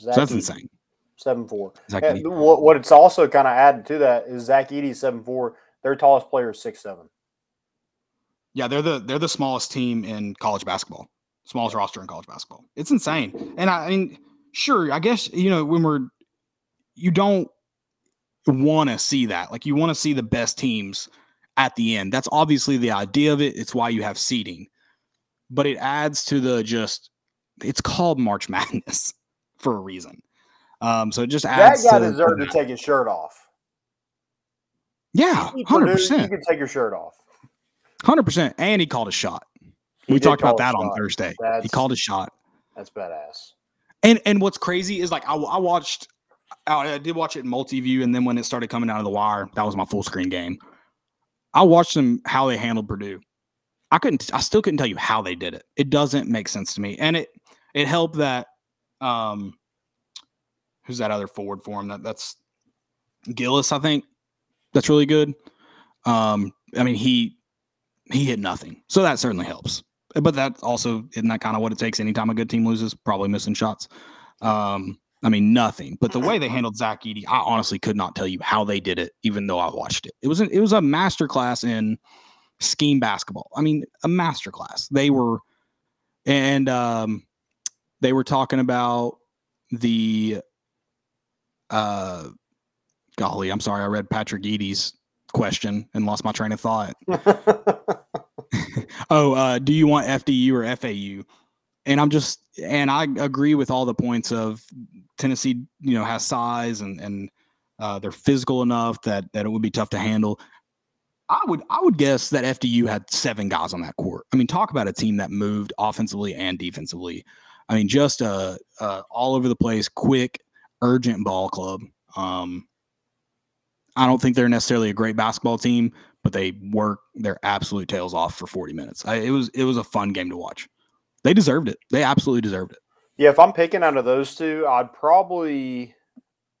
Zach So that's Edey, insane. Seven four. What, what it's also kind of added to that is Zach Edey seven four. Their tallest player is six seven. Yeah, they're the they're the smallest team in college basketball. Smallest roster in college basketball. It's insane. And I, I mean, sure, I guess you know when we're you don't want to see that. Like you want to see the best teams at the end. That's obviously the idea of it. It's why you have seeding. But it adds to the just it's called March [LAUGHS] Madness for a reason. Um, so it just adds. That guy to, deserved to [LAUGHS] take his shirt off. Yeah, hundred percent. You can take your shirt off. Hundred percent. And he called a shot. He we talked about that on. Thursday. He called a shot. That's badass. And and what's crazy is like I, I watched, I, I did watch it in multi-view, and then when it started coming out of the wire, that was my full screen game. I watched them how they handled Purdue. I couldn't, I still couldn't tell you how they did it. It doesn't make sense to me, and it it helped that, um, who's that other forward for him? That that's Gillis, I think. That's really good. Um, I mean he he hit nothing, so that certainly helps but that also isn't that kind of what it takes anytime a good team loses, probably missing shots. Um, I mean, nothing. But the way they handled Zach Edey, I honestly could not tell you how they did it, even though I watched it. It was an, it was a master class in scheme basketball. I mean, a master class. They were, and um, they were talking about the, uh, golly, I'm sorry, I read Patrick Eady's question and lost my train of thought. [LAUGHS] oh, uh, do you want FDU or FAU? And I'm just, and I agree with all the points of Tennessee. You know, has size and and uh, they're physical enough that that it would be tough to handle. I would I would guess that FDU had seven guys on that court. I mean, talk about a team that moved offensively and defensively. I mean, just a, a all over the place, quick, urgent ball club. Um, I don't think they're necessarily a great basketball team, but they work their absolute tails off for 40 minutes. I, it was it was a fun game to watch. They deserved it. They absolutely deserved it. yeah, if I'm picking out of those two, I'd probably,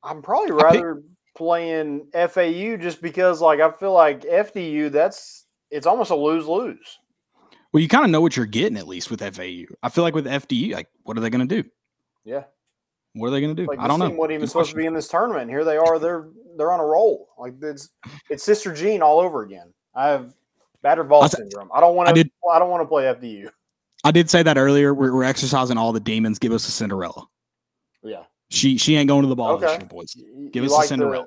I'm probably I pick- rather playing FAU just because, like, I feel like FDU. That's it's almost a lose lose. Well, you kind of know what you're getting at least with FAU. I feel like with FDU, like, what are they going to do? Yeah, What are they going to do? like I don't know. wasn't even Good supposed to be in this tournament. Here they are. They're they're on a roll. Like it's it's Sister Jean all over again. I have battered ball I syndrome. I don't want to. did- I don't want to play FDU. I did say that earlier. We're, we're exercising all the demons. Give us a Cinderella. Yeah. She she ain't going to the ball this Okay. year, boys. Give you us a like the Cinderella.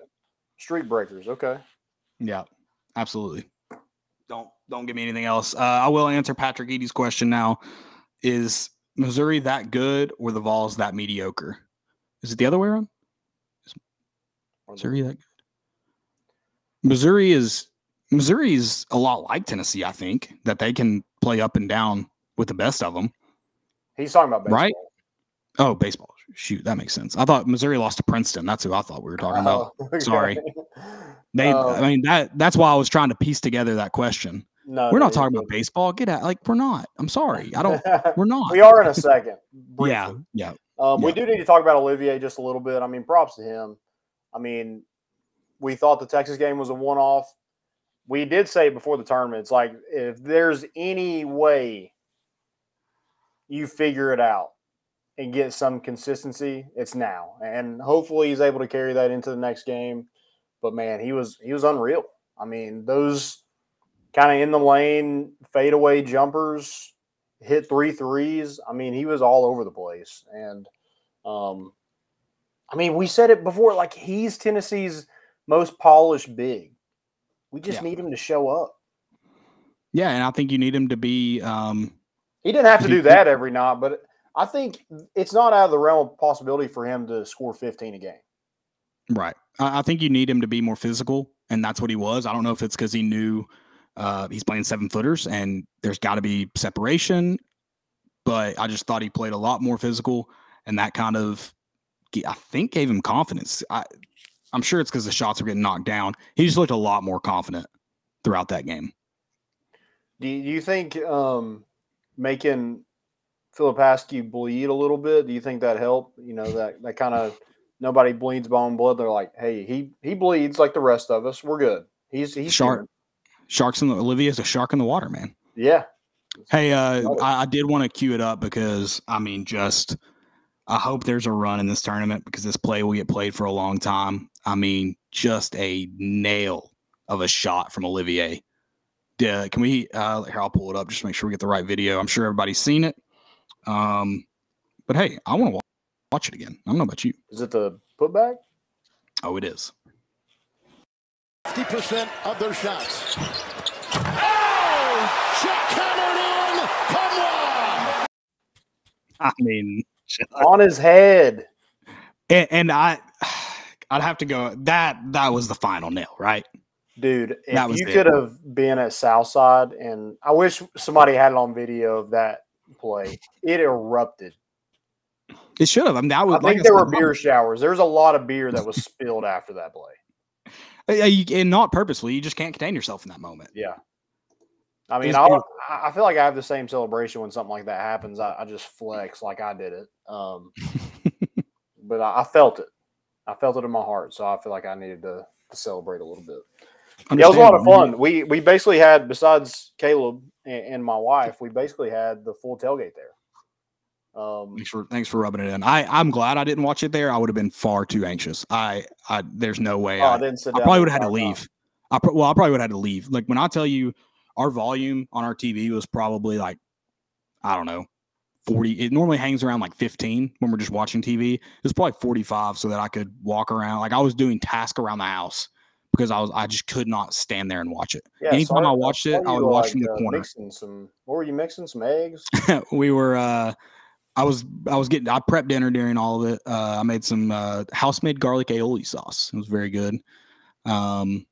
Street breakers. Okay. Yeah, absolutely. Don't don't give me anything else. Uh, I will answer Patrick Eady's question now. Is Missouri that good or the Vols that mediocre? Is it the other way around? Is Missouri that good? Missouri is Missouri is a lot like Tennessee. I think that they can play up and down with the best of them. He's talking about baseball. Right? Oh, baseball. Shoot, that makes sense. I thought Missouri lost to Princeton. That's who I thought we were talking about. Oh. [LAUGHS] Sorry. They, Um, I mean that. That's why I was trying to piece together that question. No, We're not you're talking about baseball. Get out. Like we're not. I'm sorry. I don't. [LAUGHS] We're not. we are in a second. [LAUGHS] Yeah. Yeah. Um, We do need to talk about Olivier just a little bit. I mean, props to him. I mean, we thought the Texas game was a one off. We did say before the tournament, it's like if there's any way you figure it out and get some consistency, it's now. And hopefully he's able to carry that into the next game. But man, he was he was unreal. I mean, those kind of in the lane fadeaway jumpers, hit three threes. I mean, he was all over the place. And um I mean, we said it before, like he's Tennessee's most polished big. We just Yeah. need him to show up. Yeah. And I think you need him to be. Um, He didn't have to do that every night, but I think it's not out of the realm of possibility for him to score 15 a game. right. I, I think you need him to be more physical, and that's what he was. I don't know if it's because he knew uh, he's playing seven footers, and there's got to be separation. But I just thought he played a lot more physical, and that kind of, I think, gave him confidence. I, I'm sure it's because the shots were getting knocked down. He just looked a lot more confident throughout that game. Do you, think um, making Filipowski bleed a little bit? Do you think that helped? You know that that kind of nobody bleeds bone blood. They're like, hey, he he bleeds like the rest of us. We're good. He's he's human." Sharks in the Olivia's a shark in the water, man. Yeah, Hey, uh, I, I did want to cue it up because I mean, just I hope there's a run in this tournament because this play will get played for a long time. I mean, just a nail of a shot from Olivier. Yeah, can we? Uh, here, I'll pull it up just to make sure we get the right video. I'm sure everybody's seen it. Um, but hey, I want to watch it again. I don't know about you. is it the putback? Oh, it is. 50% of their shots. Oh! Shot hammered in. Come on! I mean, On his head. and, and I, [SIGHS] I'd have to go. That that was the final nail, right? Dude, if That was you it. could have been at Southside, and I wish somebody had it on video of that play. It erupted. It should have. I mean, that was I like think there were beer showers. There's a lot of beer that was [LAUGHS] spilled after that play. Uh, and not purposely. You just can't contain yourself in that moment. Yeah. I mean. I I feel like I have the same celebration when something like that happens. I, I just flex like I did it. Um, [LAUGHS] but I, I felt it. I felt it in my heart. So I feel like I needed to, to celebrate a little bit. Yeah, it was a lot of fun. We we basically had, besides Caleb and, and my wife, we basically had the full tailgate there. Um, Thanks for thanks for rubbing it in. I I'm glad I didn't watch it there. I would have been far too anxious. I I there's no way. oh, I I, didn't sit I probably would have had to leave. I pro- well, I probably would have had to leave. Like when I tell you, our volume on our TV was probably like, I don't know, forty. It normally hangs around like fifteen when we're just watching TV. It was probably forty five, so that I could walk around. Like I was doing task around the house because I was I just could not stand there and watch it. Yeah, Anytime sorry- I watched it, I would watch like, from the uh, corner. Mixing some. What were you mixing? Some eggs. [LAUGHS] we were uh I was I was getting I prepped dinner during all of it. Uh I made some uh house made garlic aioli sauce. It was very good. Um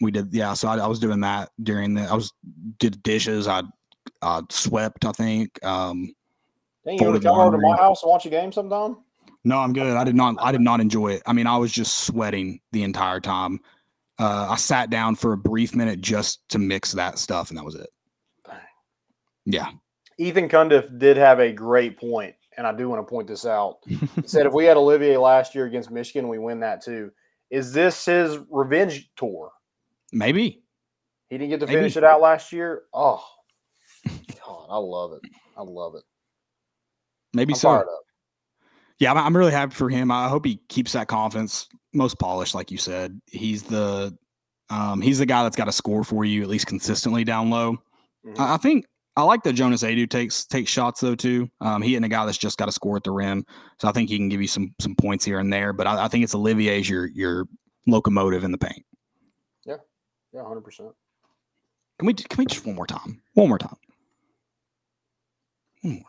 we did yeah, so I, I was doing that during the I was did dishes, I I swept, I think. Um Dang, you want to come over to my house and watch a game sometime? no, I'm good. I did not I did not enjoy it. I mean, I was just sweating the entire time. Uh I sat down for a brief minute just to mix that stuff and that was it. Yeah. Ethan Cundiff did have a great point, and I do want to point this out. [LAUGHS] He said if we had Olivier last year against Michigan, we win that too. Is this his revenge tour? Maybe. He didn't get to Maybe. finish it out last year. Oh, God, I love it. I love it. Maybe I'm so. Yeah, I'm, really happy for him. I hope he keeps that confidence. Most polished, like you said. He's the um, he's the guy that's got to score for you at least consistently down low. Mhm. I, I think I like that Jonas Aidoo takes takes shots though too. Um, he and a guy that's just got to score at the rim, so I think he can give you some some points here and there. But I, I think it's Olivier's your your locomotive in the paint. Yeah, yeah, hundred percent. Can we can we just one more time? One more time. One more.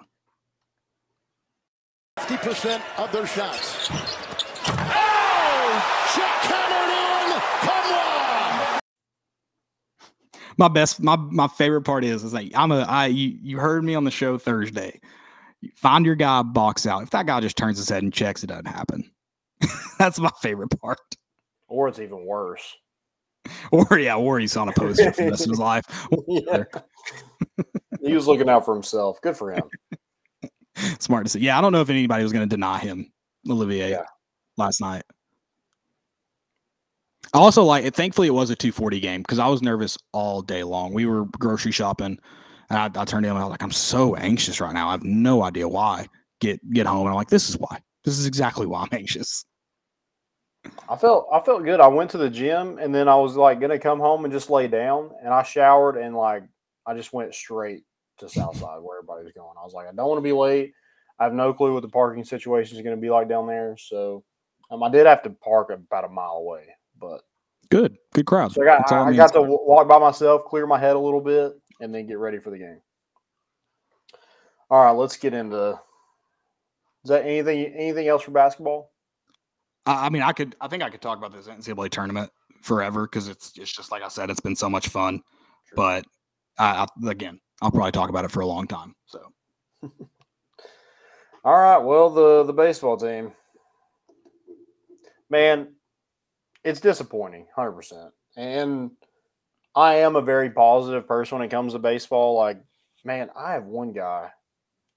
50% of their shots. Oh! Shot hammered in. Come on! My best my my favorite part is is like I'm a I you you heard me on the show Thursday. Find your guy, box out. If that guy just turns his head and checks, it doesn't happen. [LAUGHS] That's my favorite part. Or it's even worse. [LAUGHS] Or yeah, or he's on a poster for the rest of his life. [LAUGHS] Yeah. he was looking out for himself. Good for him. Smart to say. Yeah, I don't know if anybody was going to deny him Olivier Yeah. last night. Also like it. Thankfully, it was a 240 game because I was nervous all day long. We were grocery shopping, and I, I turned. And I was like, "I'm so anxious right now. I have no idea why." Get get home, and I'm like, "This is why. This is exactly why I'm [LAUGHS] anxious." I felt I felt good. I went to the gym and then I was like gonna come home and just lay down and I showered and like I just went straight to Southside where everybody was going. I was like, I don't want to be late. I have no clue what the parking situation is going to be like down there. So um, I did have to park about a mile away, but Good, good crowd. so I got I, I got to walk by myself, clear my head a little bit, and then get ready for the game. All right, let's get into. Is that anything? Anything else for basketball? I, I mean, I could. I think I could talk about this NCAA tournament forever because it's it's just like I said, it's been so much fun. Sure. But I, I, again, I'll probably talk about it for a long time. So [LAUGHS] All right. Well, the the baseball team, man, it's disappointing, hundred percent. And I am a very positive person when it comes to baseball. Like, man, I have one guy.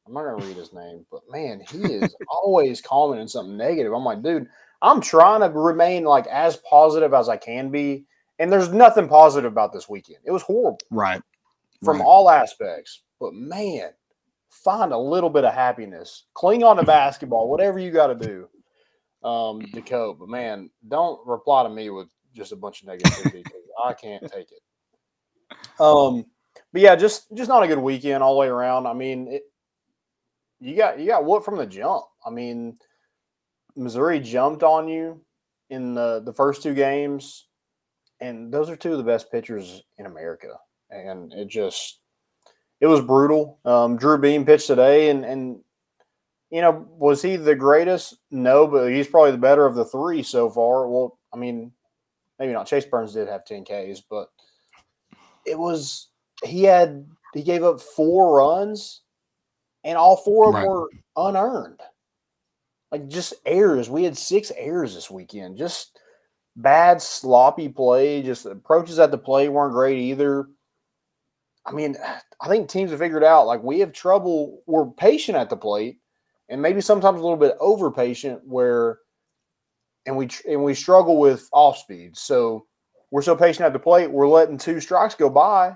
I'm not gonna read his name, but man, he is [LAUGHS] always commenting something negative. I'm like, dude, I'm trying to remain like as positive as I can be, and there's nothing positive about this weekend. It was horrible right, from right. all aspects. But man, find a little bit of happiness. Cling on to basketball, whatever you got to do um, cope. But man, don't reply to me with just a bunch of negativity. I can't take it. Um, but yeah, just just not a good weekend all the way around. I mean, it, you got you got what from the jump. I mean, Missouri jumped on you in the the first two games, and those are two of the best pitchers in America, and it just it was brutal. Um, Drew Beam pitched today, and and you know was he the greatest? No, but he's probably the better of the three so far. Well, I mean, maybe not. Chase Burns did have ten Ks, but it was he had he gave up four runs, and all four of them Right. were unearned. Like just errors. We had six errors this weekend. Just bad, sloppy play. Just approaches at the play weren't great either. I mean, I think teams have figured out like we have trouble. We're patient at the plate, and maybe sometimes a little bit over patient. Where, and we and we struggle with off speed. So we're so patient at the plate, we're letting two strikes go by,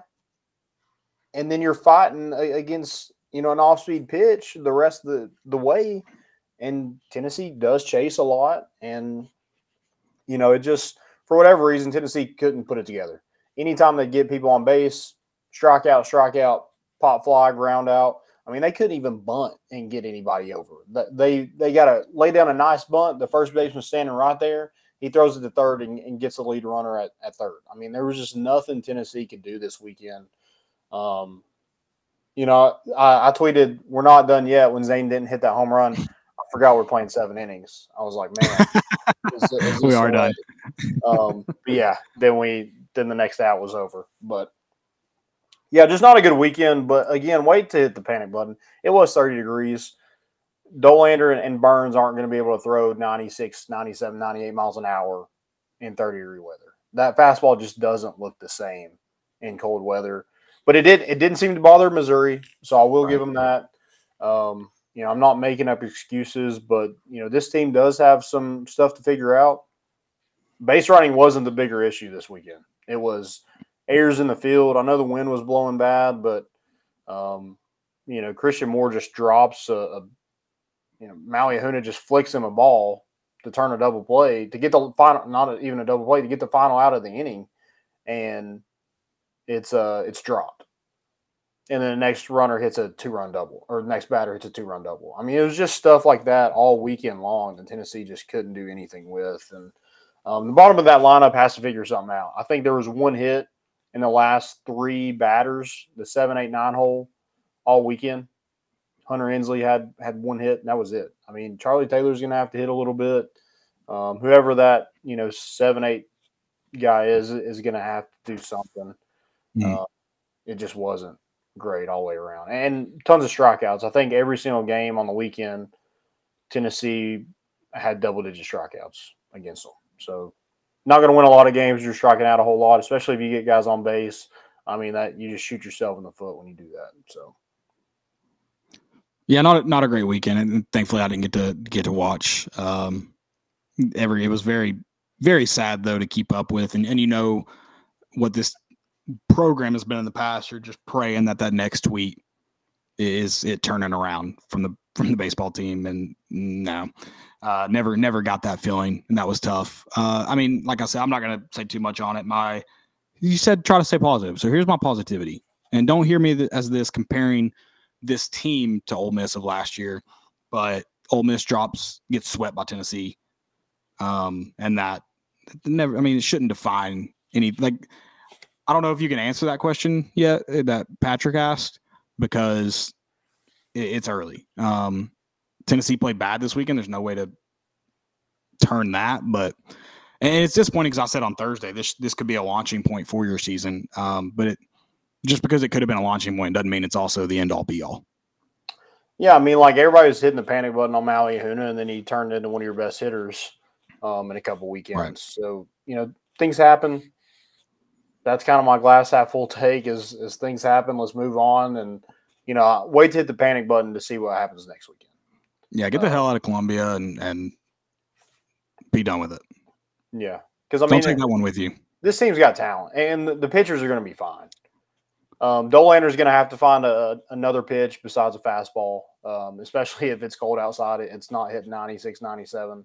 and then you're fighting against you know an off speed pitch the rest of the the way. And Tennessee does chase a lot, and you know it just for whatever reason Tennessee couldn't put it together. Anytime they get people on base, strike out, strike out, pop fly, ground out. I mean, they couldn't even bunt and get anybody over. They they got to lay down a nice bunt. The first baseman standing right there. He throws it to third and, and gets the lead runner at, at third. I mean, there was just nothing Tennessee could do this weekend. Um, you know, I, I tweeted, "We're not done yet." When Zane didn't hit that home run, I forgot we're playing seven innings. I was like, "Man, [LAUGHS] is- is We are the done. Um, yeah, then we then the next out was over. But yeah, just not a good weekend. But again, wait to hit the panic button. It was 30 degrees. Dollander and, Burns aren't going to be able to throw 96, 97, 98 miles an hour in 30 degree weather. That fastball just doesn't look the same in cold weather. But it did it didn't seem to bother Missouri, so I will give them that. Um, you know, I'm not making up excuses, but you know, this team does have some stuff to figure out. base running wasn't the bigger issue this weekend. It was errors in the field. I know the wind was blowing bad, but um, you know Christian Moore just drops a, a you know Maui Ahuna just flicks him a ball to turn a double play to get the final, not even a double play to get the final out of the inning, and it's uh it's dropped. And then the next runner hits a two run double, or next batter hits a two run double. I mean, it was just stuff like that all weekend long, and Tennessee just couldn't do anything with. And um, the bottom of that lineup has to figure something out. I think there was one hit in the last three batters, the seven, eight, nine hole, all weekend. Hunter Ensley had had one hit, and that was it. I mean, Charlie Taylor's going to have to hit a little bit. Um, whoever that you know seven, eight guy is is going to have to do something. Mm. Uh, it just wasn't great all the way around, and tons of strikeouts. I think every single game on the weekend, Tennessee had double digit strikeouts against them. So not going to win a lot of games. You're striking out a whole lot, especially if you get guys on base. I mean that you just shoot yourself in the foot when you do that. So. Yeah, not not a great weekend, and thankfully I didn't get to get to watch. Um, every it was very very sad though to keep up with, and and you know what this program has been in the past. You're just praying that that next tweet is it turning around from the from the baseball team, and no, uh, never, never got that feeling, and that was tough. Uh, I mean, like I said, I'm not going to say too much on it. My, you said try to stay positive, so here's my positivity, and don't hear me as this comparing this team to Ole Miss of last year, but Ole Miss drops gets swept by Tennessee, um, and that never. I mean, it shouldn't define any like. I don't know if you can answer that question yet eh, that Patrick asked because it's early. Um, Tennessee played bad this weekend. There's no way to turn that, but and it's disappointing because I said on Thursday this this could be a launching point for your season. Um, but it just because it could have been a launching point doesn't mean it's also the end all be all. Yeah, I mean, like everybody was hitting the panic button on Maui Ahuna, and then he turned into one of your best hitters um, in a couple weekends. Right. So you know things happen. That's kind of my glass half full take. Is as things happen, let's move on, and you know wait to hit the panic button to see what happens next weekend. Yeah, get the uh, hell out of Columbia and and be done with it. Yeah, because I mean, don't take that one with you. This team's got talent, and the, the pitchers are going to be fine. Um, Dollander's going to have to find a, another pitch besides a fastball, um, especially if it's cold outside. It's not hitting 96, 97.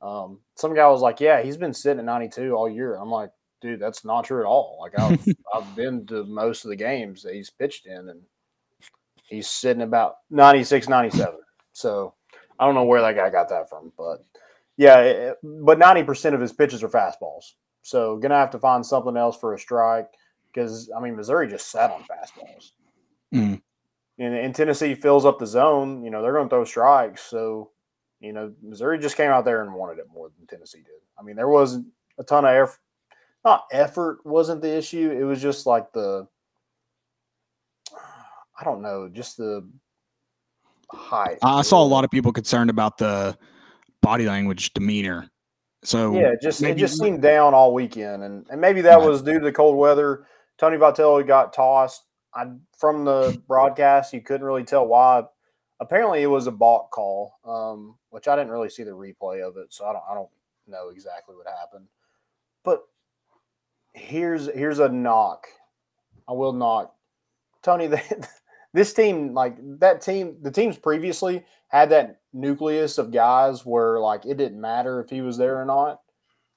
Um, some guy was like, "Yeah, he's been sitting at 92 all year." I'm like, "Dude, that's not true at all." Like I've [LAUGHS] I've been to most of the games that he's pitched in, and he's sitting about 96, 97. So I don't know where that guy got that from, but yeah, it, but 90% of his pitches are fastballs. So going to have to find something else for a strike because, I mean, Missouri just sat on fastballs. Mm. And, and Tennessee fills up the zone, you know, they're going to throw strikes. So, you know, Missouri just came out there and wanted it more than Tennessee did. I mean, there wasn't a ton of effort. Not effort wasn't the issue. It was just like the, I don't know, just the height. I saw a lot of people concerned about the body language, demeanor. So yeah, just it just seemed down all weekend, and and maybe that right. was due to the cold weather. Tony Vitello got tossed. I from the broadcast, you couldn't really tell why. Apparently, it was a balk call, um, which I didn't really see the replay of it, so I don't I don't know exactly what happened. But here's here's a knock. I will knock Tony. [LAUGHS] They, this team, like that team, the teams previously had that nucleus of guys where like it didn't matter if he was there or not.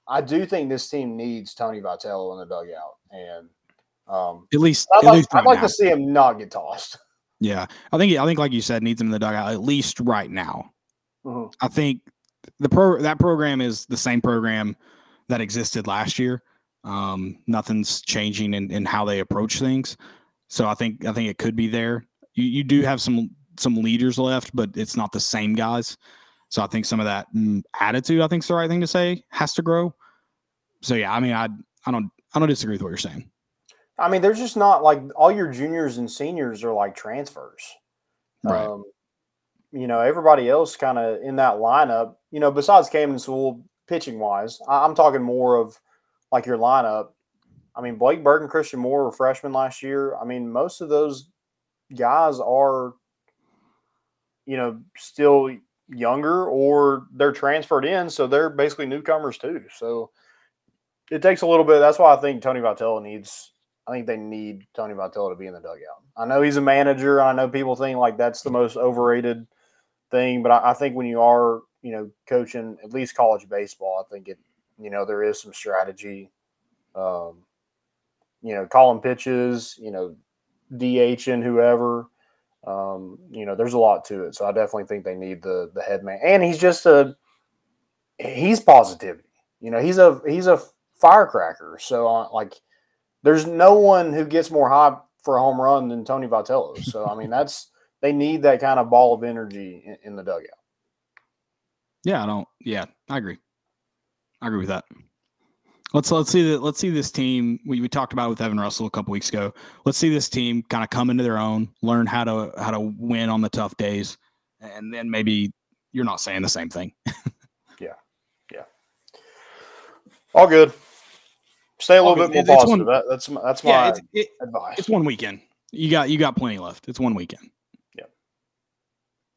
I do think this team needs Tony Vitello in the dugout, and um, at least I'd at like, least I'd like to see him not get tossed. [LAUGHS] Yeah, I think I think like you said, needs him in the dugout at least right now. Mm-hmm. I think the pro that program is the same program that existed last year. Um, nothing's changing in, in how they approach things. So I think I think it could be there. You you do have some some leaders left, but it's not the same guys. So I think some of that mm, attitude, I think is the right thing to say, has to grow. So yeah, I mean, I I don't I don't disagree with what you're saying. I mean, there's just not like all your juniors and seniors are like transfers. Right. Um, you know, everybody else kind of in that lineup, you know, besides Camden Sewell pitching wise, I'm talking more of like your lineup. I mean, Blake Burke and Christian Moore were freshmen last year. I mean, most of those guys are, you know, still younger or they're transferred in, so they're basically newcomers too. So, it takes a little bit. That's why I think Tony Vitello needs. I think they need Tony Vitello to be in the dugout. I know he's a manager. I know people think like that's the most overrated thing, but I, I think when you are, you know, coaching at least college baseball, I think it, you know, there is some strategy. Um, you know, calling pitches, you know, DH and whoever. Um, you know, there's a lot to it. So I definitely think they need the the head man. And he's just a he's positivity. You know, he's a he's a firecracker. So uh, like there's no one who gets more hype for a home run than Tony Vitello. So I mean that's they need that kind of ball of energy in, in the dugout. Yeah, I don't. Yeah, I agree. I agree with that. Let's let's see that let's see this team. We, we talked about with Evan Russell a couple weeks ago. Let's see this team kind of come into their own, learn how to how to win on the tough days, and then maybe you're not saying the same thing. [LAUGHS] yeah, yeah. All good. Stay a little All bit more. It's positive. one- That, that's my, that's my yeah, it's, it, advice. it's one weekend. You got you got plenty left. It's one weekend.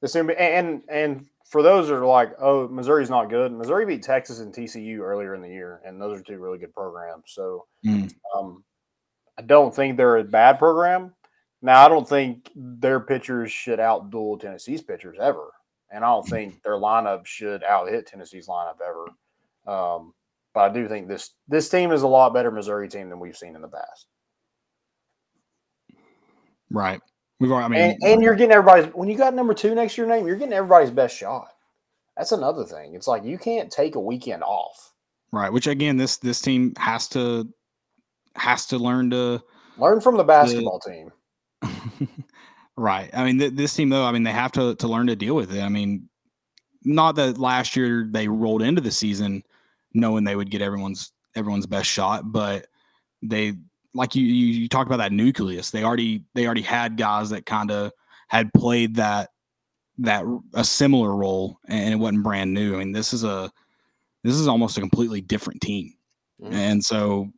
It's gonna be, and and for those that are like, oh, Missouri's not good. Missouri beat Texas and TCU earlier in the year, and those are two really good programs. So Mm. um, I don't think they're a bad program. Now I don't think their pitchers should outduel Tennessee's pitchers ever, and I don't think their lineup should out hit Tennessee's lineup ever. Um, but I do think this this team is a lot better Missouri team than we've seen in the past. Right. We've already. I mean, and, and you're getting everybody's when you got number two next to your name, you're getting everybody's best shot. That's another thing. It's like you can't take a weekend off. right. Which again, this this team has to has to learn to. Learn from the basketball team. [LAUGHS] right. I mean, th- this team though. I mean, they have to to learn to deal with it. I mean, not that last year they rolled into the season knowing they would get everyone's everyone's best shot, but they like you you, you talked about that nucleus. They already they already had guys that kind of had played that that a similar role, and it wasn't brand new. I mean, this is a this is almost a completely different team, Mhm. and so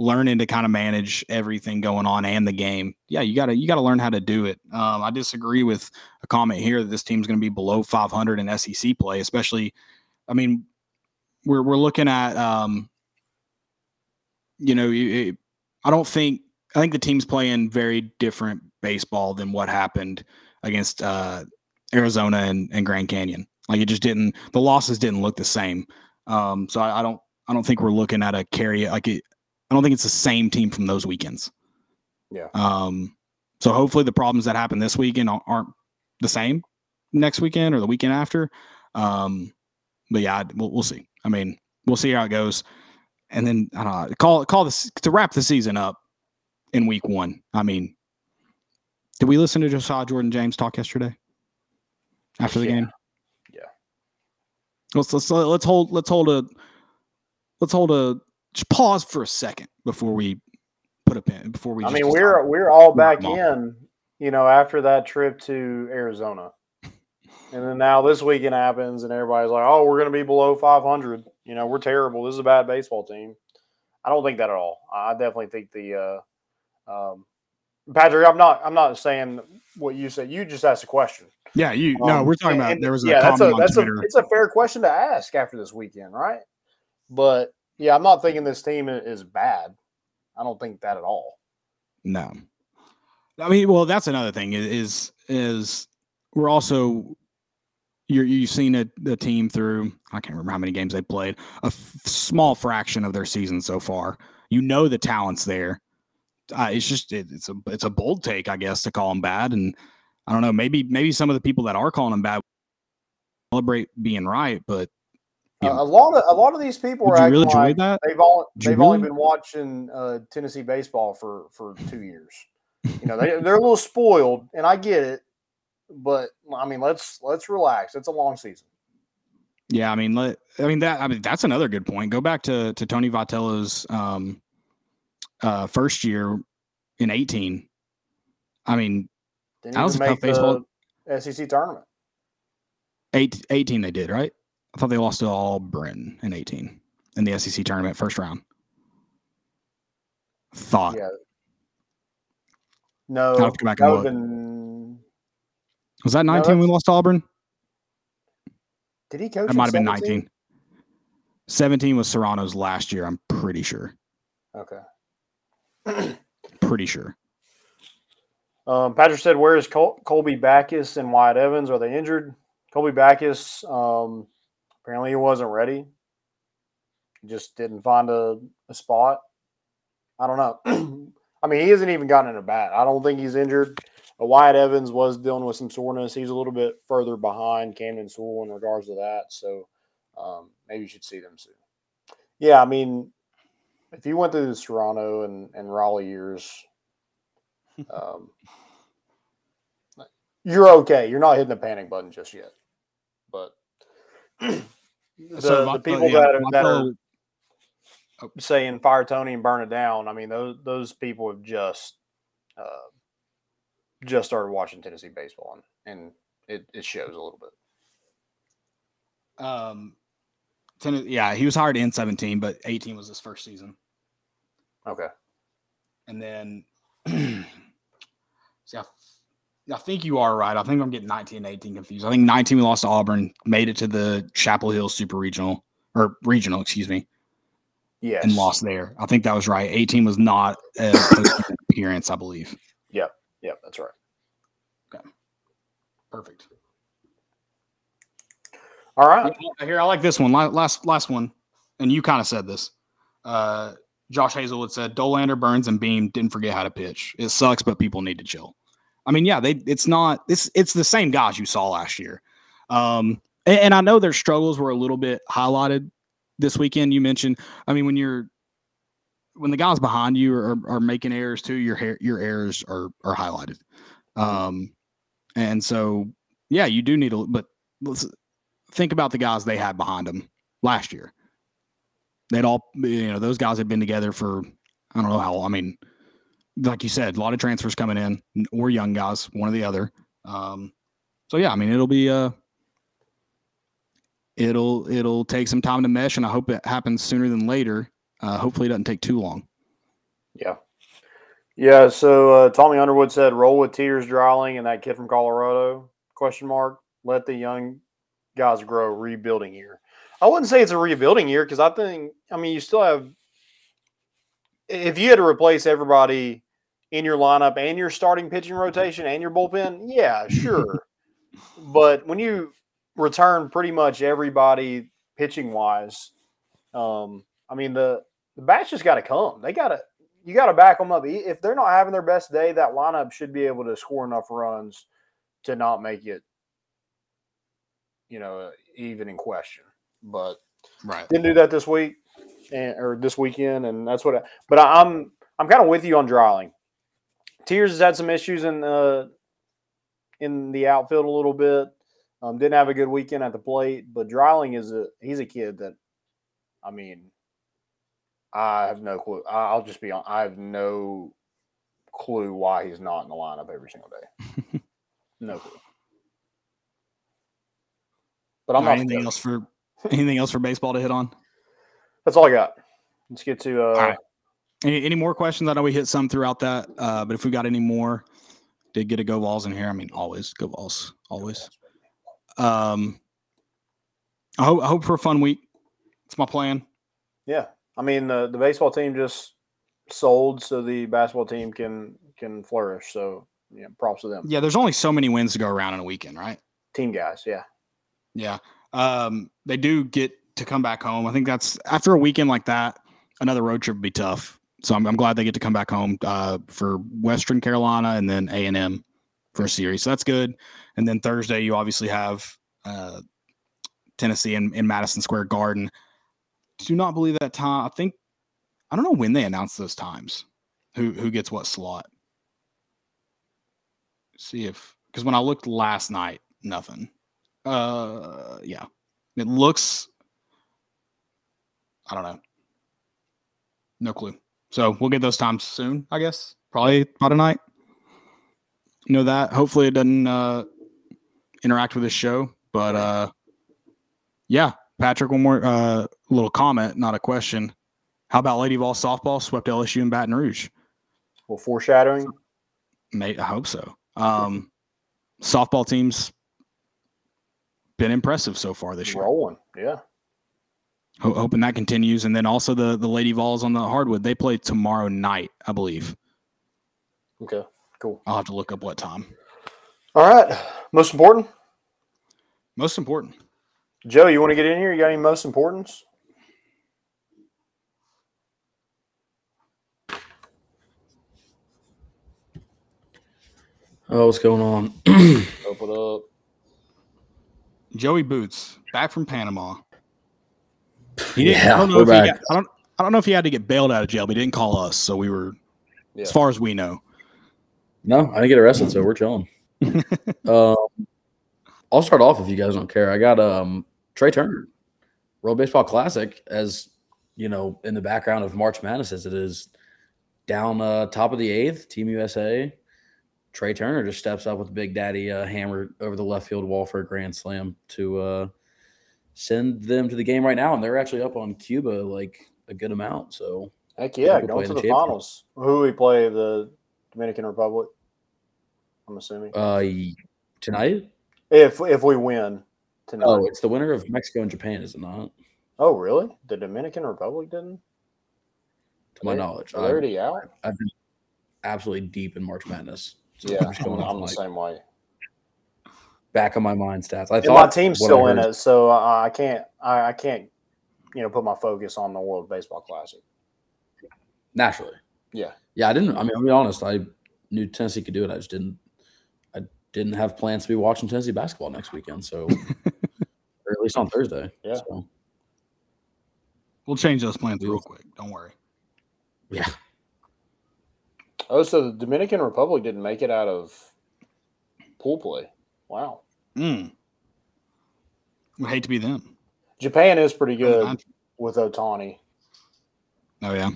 learning to kind of manage everything going on and the game. Yeah, you gotta you gotta learn how to do it. Um, I disagree with a comment here that this team's going to be below 500 in SEC play, especially. I mean, we're we're looking at um, you know, you- it, I don't think I think the team's playing very different baseball than what happened against uh, Arizona and, and Grand Canyon. Like it just didn't. The losses didn't look the same. Um, so I, I don't. I don't think we're looking at a carry. Like it, I don't think it's the same team from those weekends. Yeah. Um. So hopefully the problems that happen this weekend aren't- aren't the same next weekend or the weekend after. Um. But yeah, we'll, we'll see. I mean, we'll see how it goes, and then I don't know. Call call this to wrap the season up in week one. I mean, did we listen to Josiah Jordan James talk yesterday after the Yeah. game? Yeah. Let's let's let's hold let's hold a let's hold a just pause for a second before we put a pin before we. I mean, we're we're all back in, you know, after that trip to Arizona. [LAUGHS] And then now this weekend happens and everybody's like, "Oh, we're going to be below 500." You know, we're terrible. This is a bad baseball team. I don't think that at all. I definitely think the uh um Patrick, I'm not I'm not saying what you said. You just asked a question. yeah. You no, Um, we're talking about and there was a yeah, that's a comment on that's a Twitter. it's a fair question to ask after this weekend, right? But yeah, I'm not thinking this team is bad. I don't think that at all. No. I mean, well, that's another thing is is we're also you're you've seen a, a team through I can't remember how many games they played a f- small fraction of their season so far. You know the talent's there. Uh, it's just it, it's a it's a bold take, I guess, to call them bad. And I don't know, maybe maybe some of the people that are calling them bad celebrate being right, but Uh, a lot of a lot of these people would are you really like that? they've all Did they've only been watching uh, Tennessee baseball for for two years. You know, they they're a little spoiled, and I get it. But I mean, let's let's relax. It's a long season. Yeah, I mean, let, I mean that. I mean, that's another good point. Go back to to Tony Vitello's um, uh, first year in eighteen. I mean, Didn't That was a tough baseball- the SEC tournament. eight, 18 they did right. I thought they lost to Auburn in eighteen in the SEC tournament first round. Thought Yeah. No, I'll have to go back and look. Was that nineteen we lost to Auburn? Did he coach? That might have been nineteen. 17 was Serrano's last year. I'm pretty sure. Okay. [CLEARS THROAT] Pretty sure. Um, Patrick said, "Where is Col- Colby Backus and Wyatt Evans? Are they injured?" Colby Backus, um, apparently he wasn't ready. He just didn't find a, a spot. I don't know. [CLEARS THROAT] I mean, he hasn't even gotten in a bat. I don't think he's injured. Uh, Wyatt Evans was dealing with some soreness. He's a little bit further behind Camden Sewell in regards to that. So um, maybe you should see them soon. Yeah, I mean, if you went through the Toronto and, and Raleigh years, [LAUGHS] um, you're okay. You're not hitting the panic button just yet. But the, [CLEARS THROAT] So the my- people yeah, that are, that are saying fire Tony and burn it down, I mean those those people have just uh, just started watching Tennessee baseball and, and it, it shows a little bit. Um, Ten- yeah, he was hired in 17, but 18 was his first season. Okay. And then, [CLEARS THROAT] see, I, I think you are right. I think I'm getting 19 and 18 confused. I think 19 we lost to Auburn, made it to the Chapel Hill Super Regional or regional, excuse me, Yes. and lost there. I think that was right. 18 was not a appearance, I believe. Yep, that's right. Okay. Perfect. All right. Here, I like this one. Last last one, and you kind of said this. Uh, Josh Hazelwood said Dollander, Burns, and Beam didn't forget how to pitch. It sucks, but people need to chill. I mean, yeah, they. It's not. It's it's the same guys you saw last year. Um, and, and I know their struggles were a little bit highlighted this weekend. You mentioned. I mean, when you're when the guys behind you are, are making errors too, your hair your errors are are highlighted. Um, and so yeah, you do need a. But let's think about the guys they had behind them last year. They'd all, you know, those guys had been together for I don't know how. I mean, like you said, a lot of transfers coming in or young guys, one or the other. Um, so yeah, I mean, it'll be uh, it'll it'll take some time to mesh, and I hope it happens sooner than later. Uh, hopefully, it doesn't take too long. Yeah. Yeah. So uh, Tommy Underwood said, "Roll with Tears, Dreiling, and that kid from Colorado?" Question mark. Let the young guys grow. Rebuilding year. I wouldn't say it's a rebuilding year because I think I mean you still have. If you had to replace everybody in your lineup and your starting pitching rotation and your bullpen, yeah, sure. [LAUGHS] but when you return pretty much everybody pitching wise, um, I mean the the bats just got to come. They got to you got to back them up. If they're not having their best day, that lineup should be able to score enough runs to not make it, you know, even in question. But Right. didn't do that this week and or this weekend, and that's what. I, but I, I'm I'm kind of with you on Dreiling. Tears has had some issues in the in the outfield a little bit. Um, didn't have a good weekend at the plate, but Dreiling is a he's a kid that, I mean, I have no clue. I'll just be on. I have no clue why he's not in the lineup every single day. [LAUGHS] no clue. But I'm not. anything else for anything else for baseball to hit on? That's all I got. Let's get to. Uh, right. Any, any more questions? I know we hit some throughout that, uh, but if we got any more, did get a go Vols in here. I mean, always go Vols, always. Um, I hope I hope for a fun week. It's my plan. Yeah, I mean the the baseball team just sold so the basketball team can can flourish. So yeah, props to them. Yeah, there's only so many wins to go around in a weekend, right? Team guys, yeah. Yeah. Um, they do get to come back home. I think that's after a weekend like that, another road trip would be tough. So I'm, I'm glad they get to come back home uh, for Western Carolina and then A and M for a series. So that's good. And then Thursday, you obviously have uh, Tennessee in, in Madison Square Garden. Do not believe that time. I think I don't know when they announce those times. Who who gets what slot? See if because when I looked last night, nothing. Uh, yeah, it looks. I don't know. No clue. So we'll get those times soon, I guess. Probably by tonight. You know that. Hopefully it doesn't uh, interact with this show, but uh, yeah, Patrick. One more uh, little comment, not a question. How about Lady Vol softball swept LSU in Baton Rouge? Well, foreshadowing. Mate, I hope so. Um, softball teams been impressive so far this year. Rolling, yeah. Ho- hoping that continues, and then also the the Lady Vols on the hardwood. They play tomorrow night, I believe. Okay, cool. I'll have to look up what time. All right, most important, Most important. Joe. You want to get in here? You got any most importance? Oh, what's going on? [CLEARS THROAT] Open up. Joey Boots back from Panama. He didn't, Yeah, I don't know we're if he got, I don't I don't know if he had to get bailed out of jail, but he didn't call us, so we were Yeah. as far as we know. No, I didn't get arrested, so we're chilling. [LAUGHS] um, I'll start off if you guys don't care. I got um Trey Turner, World Baseball Classic, as you know, in the background of March Madness as it is down uh, top of the eighth, Team USA. Trey Turner just steps up with Big Daddy uh, hammer over the left field wall for a grand slam to uh, send them to the game right now, and they're actually up on Cuba like a good amount. So Heck yeah, going to the the finals. Who we play? The Dominican Republic. I'm assuming. uh, tonight, if if we win tonight. oh, it's the winner of Mexico and Japan, is it not? Oh, really? The Dominican Republic didn't? To my They- knowledge, already out? I've been absolutely deep in March Madness. So Yeah, I'm just going I'm, the like same way. back of my mind stats. I And thought my team's still in heard- it, so I, I can't. I, I can't. You know, put my focus on the World Baseball Classic. naturally. Yeah. Yeah, I didn't. I mean, I'll be honest. I knew Tennessee could do it. I just didn't. I didn't have plans to be watching Tennessee basketball next weekend. So, [LAUGHS] or at least on Thursday. Yeah. So, We'll change those plans real quick. Don't worry. yeah. Oh, so the Dominican Republic didn't make it out of pool play. Wow. Mm. Would hate to be them. Japan is pretty good with Ohtani. Oh yeah.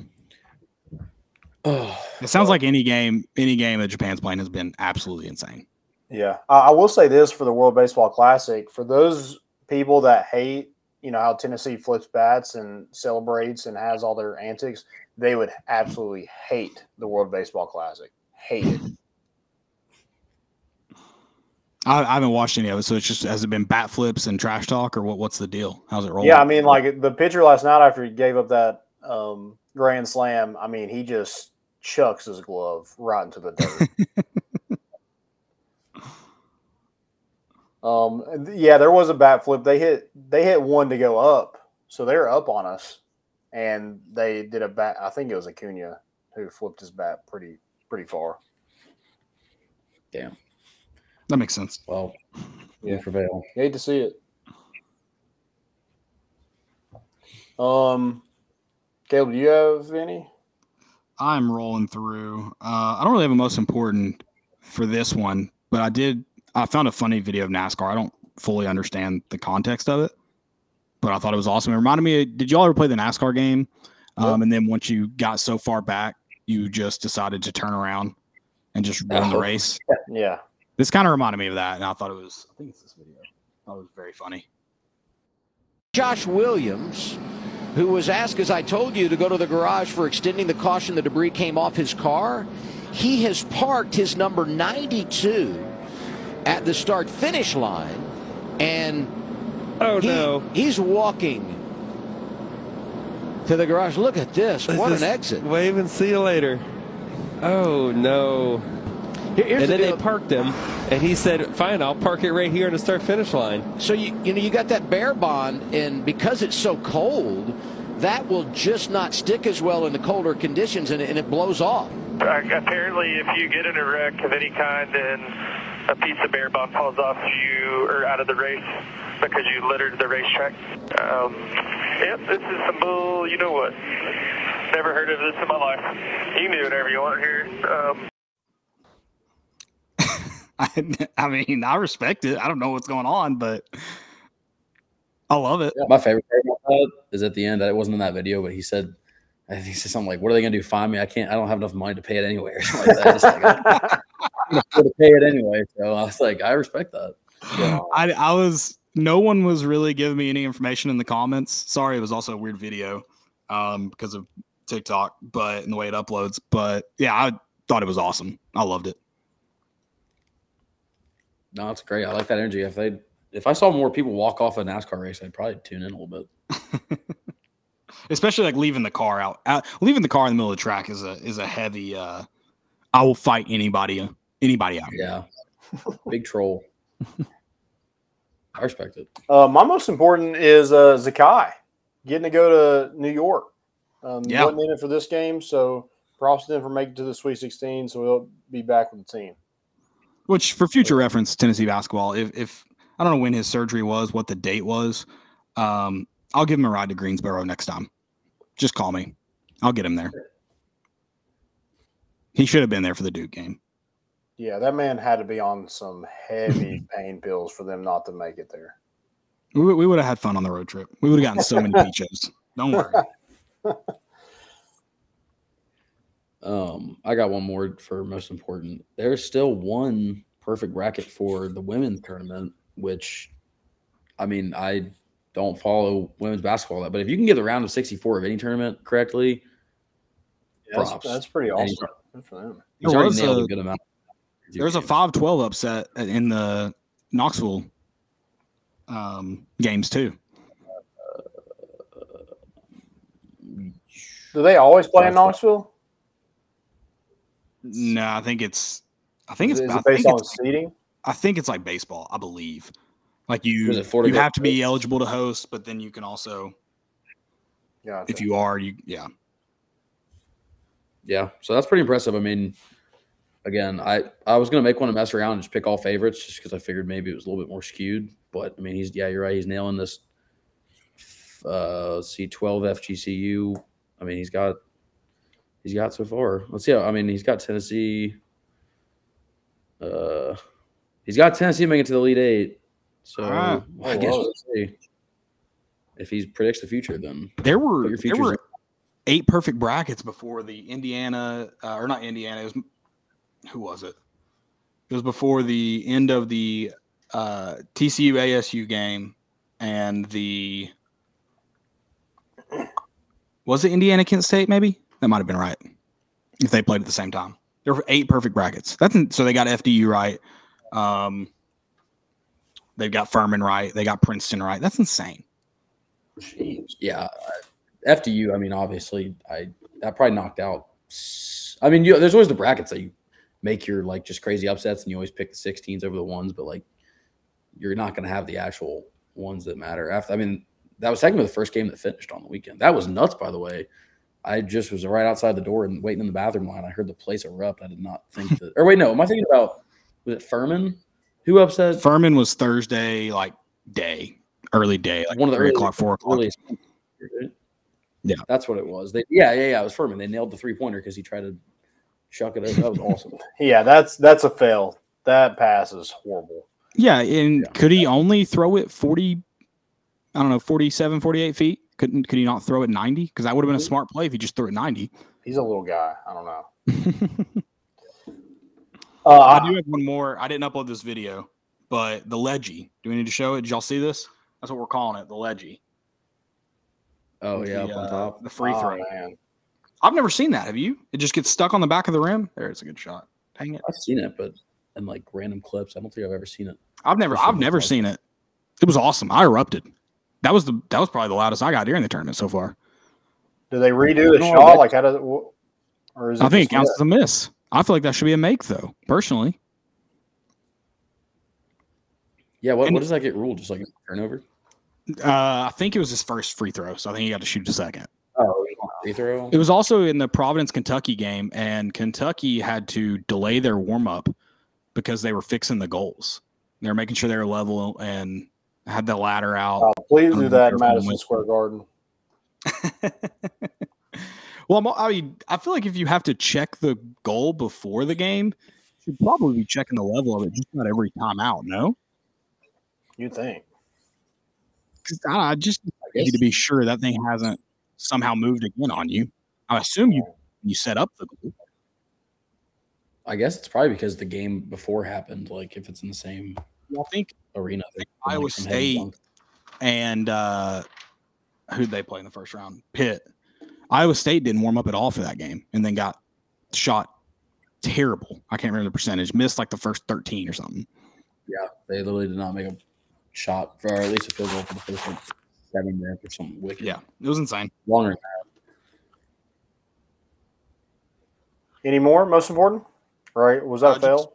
Oh, [SIGHS] It sounds like any game, any game that Japan's playing has been absolutely insane. Yeah, I, I will say this for the World Baseball Classic: for those people that hate, you know, how Tennessee flips bats and celebrates and has all their antics, they would absolutely hate the World Baseball Classic. Hate it. I, I haven't watched any of it, so it's just has it been bat flips and trash talk, or what? What's the deal? How's it rolling? Yeah, I mean, like the pitcher last night after he gave up that um, grand slam, I mean, he just chucks his glove right into the dirt. [LAUGHS] um, yeah, there was a bat flip. They hit they hit one to go up, so they're up on us, and they did a bat. I think it was Acuna who flipped his bat pretty pretty far. damn. that makes sense. Well, Yeah. we prevail. Hate to see it. Um, Caleb, do you have any? I'm rolling through. Uh, I don't really have a most important for this one, but I did. I found a funny video of NASCAR. I don't fully understand the context of it, but I thought it was awesome. It reminded me. Of, did y'all ever play the NASCAR game? Um, and then once you got so far back, you just decided to turn around and just run the Oh. race. [LAUGHS] Yeah. This kind of reminded me of that, and I thought it was. I think it's this video. I thought it was very funny. Josh Williams, who was asked, as I told you, to go to the garage for extending the caution, the debris came off his car. He has parked his number 92 at the start finish line, and Oh he- no! he's walking to the garage. Look at this. What an exit. Wave and see you later. Oh no! Here's and the then they parked him, and he said, "Fine, I'll park it right here on the start finish line." So you you know you got that bear bond, and because it's so cold, that will just not stick as well in the colder conditions, and it, and it blows off. apparently, if you get in a wreck of any kind and a piece of bear bond falls off you or out of the race because you littered the racetrack, um, yep, this is some bull. You know what? Never heard of this in my life. You can do whatever you want here. Um, I, [LAUGHS] I mean, I respect it. I don't know what's going on, but I love it. My favorite part about that is at the end. It wasn't in that video, but he said, I think he said something like, "What are they going to do? Find me? I can't. I don't have enough money to pay it anyway." Or something like that. Just like, [LAUGHS] I'm going to pay it anyway. So I was like, I respect that. I, I was no one was really giving me any information in the comments. Sorry, it was also a weird video um, because of TikTok, but in the way it uploads. But yeah, I thought it was awesome. I loved it. No, it's great. I like that energy. If they, if I saw more people walk off a NASCAR race, I'd probably tune in a little bit. [LAUGHS] especially like leaving the car out, out. Leaving the car in the middle of the track is a is a heavy. uh I will fight anybody anybody out. Yeah, big troll. I respect it. Uh, my most important is uh, Zakai getting to go to New York. Um, Yeah. wasn't in it for this game, so props to him for making it to the Sweet 16. So he'll be back with the team. Which, for future reference, Tennessee basketball. If if I don't know when his surgery was, what the date was, um, I'll give him a ride to Greensboro next time. Just call me. I'll get him there. He should have been there for the Duke game. Yeah, that man had to be on some heavy [LAUGHS] pain pills for them not to make it there. We, would- we would have had fun on the road trip. We would have gotten so many [LAUGHS] peaches. Don't worry. [LAUGHS] Um, I got one more for most important. There's still one perfect bracket for the women's tournament, which, I mean, I don't follow women's basketball that, but if you can get the round of 64 of any tournament correctly, Yeah, that's, Props. that's pretty awesome. he's- Good for them. he's already nailed a, a- good amount. There was a 5 12 upset in the Knoxville um, games, too. Do they always play in Knoxville? No, I think it's. I think Is, it's. is I it based think on it's, seeding? I think it's like baseball. I believe. Like you, you have to be Coast? eligible to host, but then you can also, Gotcha. if you are, you yeah. Yeah, so that's pretty impressive. I mean, again, I I was gonna make one to mess around and just pick all favorites, just because I figured maybe it was a little bit more skewed. But I mean, he's yeah, you're right. He's nailing this. Uh, C twelve FGCU. I mean, he's got he's got so far. Let's see. How, I mean, he's got Tennessee. Uh, he's got Tennessee making it to the Elite Eight. So Ah, I I guess we'll see. If he predicts the future, then There were your there were eight perfect brackets before the Indiana uh, or not Indiana. It was who was it? It was before the end of the uh, TCU ASU game and the was it Indiana Kent State? Maybe that might have been right if they played at the same time. There were eight perfect brackets. That's so they got FDU right. Um, they've got Furman right. They got Princeton right. That's insane. Yeah, FDU. I mean, obviously, I that probably knocked out. I mean, you, there's always the brackets that you make your like just crazy upsets, and you always pick the 16s over the ones, but like you're not going to have the actual ones that matter. After, I mean, that was technically the first game that finished on the weekend. That was nuts, by the way. I just was right outside the door and waiting in the bathroom line. I heard the place erupt. I did not think [LAUGHS] that. Or wait, no, am I thinking about was it Furman? Who upset? Furman was Thursday, like day, early day, like one of the three early- o'clock, four o'clock. earliest- Yeah. that's what it was. They, yeah, yeah, yeah. It was Furman. They nailed the three pointer because he tried to chuck it over. That was awesome. [LAUGHS] Yeah, that's that's a fail. That pass is horrible. Yeah, and Yeah. could he only throw it 40 I don't know, 47, 48 feet? Couldn't could he not throw it 90? Because that would have been a smart play if he just threw it 90. He's a little guy. I don't know. [LAUGHS] Uh, I I, do have one more. I didn't upload this video, but the Leggy. Do we need to show it? Did y'all see this? That's what we're calling it, the Leggy. Oh yeah, the, up on uh, top. The free oh, throw. man. I've never seen that. Have you? It just gets stuck on the back of the rim. There, it's a good shot. Dang it. I've seen it, but in like random clips, I don't think I've ever seen it. I've never I've seen never it. seen it. It was awesome. I erupted. That was the that was probably the loudest I got during the tournament so far. Do they redo the No, shot? that- Like how does it, wh- or is it I think it just counts as a miss. I feel like that should be a make though, personally. Yeah, what, And- what does that get ruled? Just like a turnover? Uh, I think it was his first free throw, so I think he got to shoot a second. Free throw. It was also in the Providence Kentucky game, and Kentucky had to delay their warm up because they were fixing the goals. They were making sure they were level and had the ladder out. Oh, please do that in careful Madison with- Square Garden. [LAUGHS] well, I'm, mean, I feel like if you have to check the goal before the game, you should probably be checking the level of it just not every time out. No, You think? 'Cause I, I just guess- need to be sure that thing hasn't somehow moved again on you. I assume you you set up the goal. I guess it's probably because the game before happened. Like if it's in the same I think arena, they- Iowa like, State and uh who'd they play in the first round? Pitt. Iowa State didn't warm up at all for that game and then got shot terrible. I can't remember the percentage. Missed like the first 13 or something. Yeah, they literally did not make a shot, for, or at least a field goal for the first one. Seven minutes or something wicked. Yeah, it was insane. Longer than Any more? Most important? Right? Was that Uh, a fail?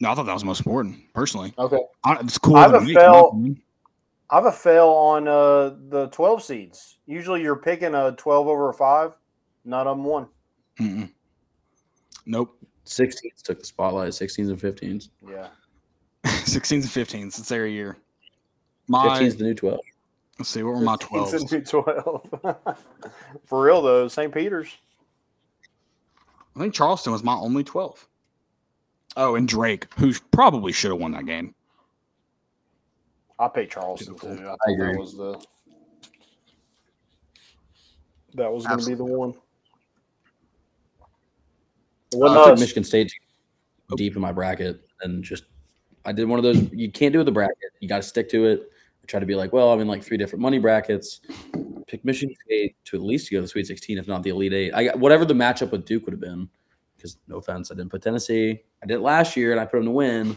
No, I thought that was most important, personally. Okay. I- It's cool. I have a me, fail. I have a fail on uh, the 12 seeds. Usually you're picking a 12 over a 5. None of them won. Mm-mm. Nope. 16s took the spotlight, 16s and 15s. Yeah. [LAUGHS] 16s and 15s. It's every year. My 15s the new 12. Let's see, what were my It's 12s? [LAUGHS] 12. [LAUGHS] For real, though, St. Peter's. I think Charleston was my only 12. Oh, and Drake, who probably should have won that game. I picked Charleston, too. I, thought agree. that was the. That was going to be the one. It wasn't I took. Michigan State deep in my bracket and just I did one of those. You can't do it with the bracket. You got to stick to it. I try to be like, well, I'm in like three different money brackets. Pick Michigan State to at least go to the Sweet 16, if not the Elite Eight. I got whatever the matchup with Duke would have been. Because no offense, I didn't put Tennessee. I did it last year, and I put them to win in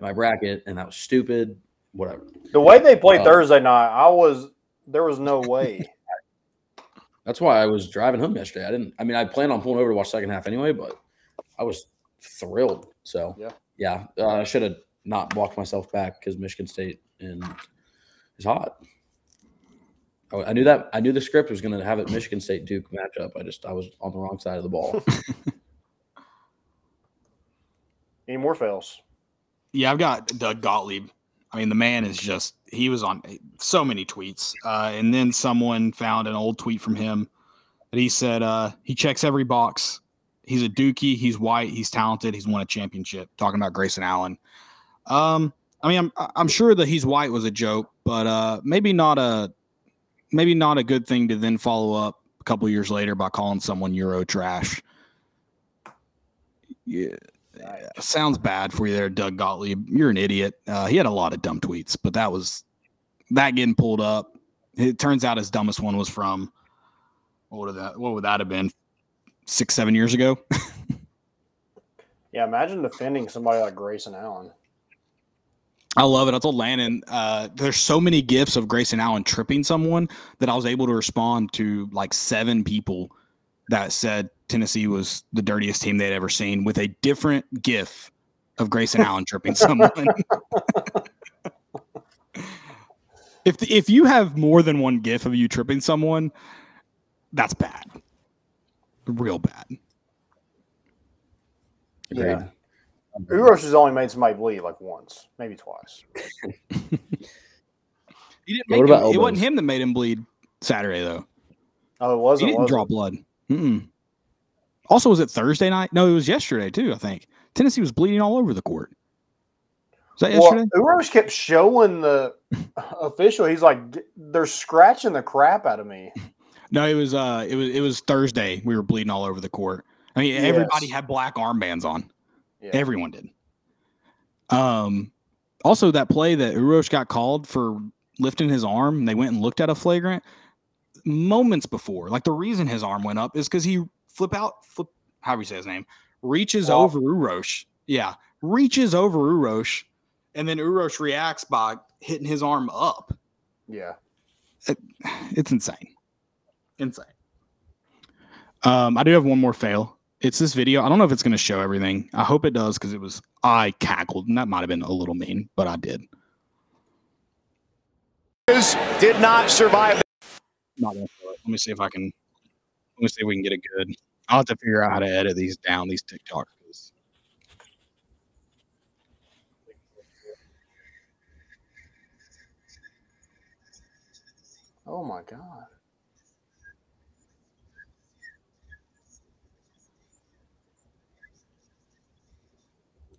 my bracket, and that was stupid. Whatever. The way they played Uh, Thursday night, I was. There was no way. [LAUGHS] That's why I was driving home yesterday. I didn't. I mean, I planned on pulling over to watch second half anyway, but I was thrilled. So Yeah. yeah, uh, I should have not walked myself back because Michigan State and is hot. I, I knew that. I knew the script was going to have it Michigan State Duke matchup. I just I was on the wrong side of the ball. [LAUGHS] Any more fails? Yeah, I've got Doug Gottlieb. I mean, the man is just, he was on so many tweets. Uh, and then someone found an old tweet from him that he said uh, he checks every box. He's a dookie. He's white. He's talented. He's won a championship. Talking about Grayson Allen. Um, I mean, I'm I'm sure that he's white was a joke, but uh, maybe not a maybe not a good thing to then follow up a couple years later by calling someone Euro trash. Yeah, sounds bad for you there, Doug Gottlieb. You're an idiot. Uh, he had a lot of dumb tweets, but that was that getting pulled up. It turns out his dumbest one was from what would that what would that have been six seven years ago? [LAUGHS] Yeah, imagine defending somebody like Grayson Allen. I love it. I told Landon, uh, there's so many gifs of Grayson Allen tripping someone that I was able to respond to like seven people that said Tennessee was the dirtiest team they'd ever seen with a different gif of Grayson [LAUGHS] Allen tripping someone. [LAUGHS] if if you have more than one gif of you tripping someone, that's bad, real bad. Agreed. Yeah. Uros has only made somebody bleed like once, maybe twice. [LAUGHS] He didn't make what about him, it wasn't him that made him bleed Saturday though. Oh, it wasn't. didn't was draw it? blood. Mm-mm. Also, was it Thursday night? No, it was yesterday too. I think Tennessee was bleeding all over the court. Was that Well, yesterday? Uros kept showing the [LAUGHS] official. He's like, they're scratching the crap out of me. [LAUGHS] No, it was. Uh, it was. It was Thursday. We were bleeding all over the court. I mean, everybody had black armbands on. Yeah. Everyone did. Um. Also, that play that Urosh got called for lifting his arm, and they went and looked at a flagrant moments before. Like the reason his arm went up is because he flip out, flip. How do you say his name? Reaches over Urosh. Yeah, reaches over Urosh, and then Urosh reacts by hitting his arm up. Yeah. It's insane. Insane. Um, I do have one more fail. It's this video. I don't know if it's going to show everything. I hope it does because it was I cackled, and that might have been a little mean, but I did. Did not survive. Not gonna show it. Let me see if I can. Let me see if we can get it good. I'll have to figure out how to edit these down. These TikToks. 'cause- Oh my god.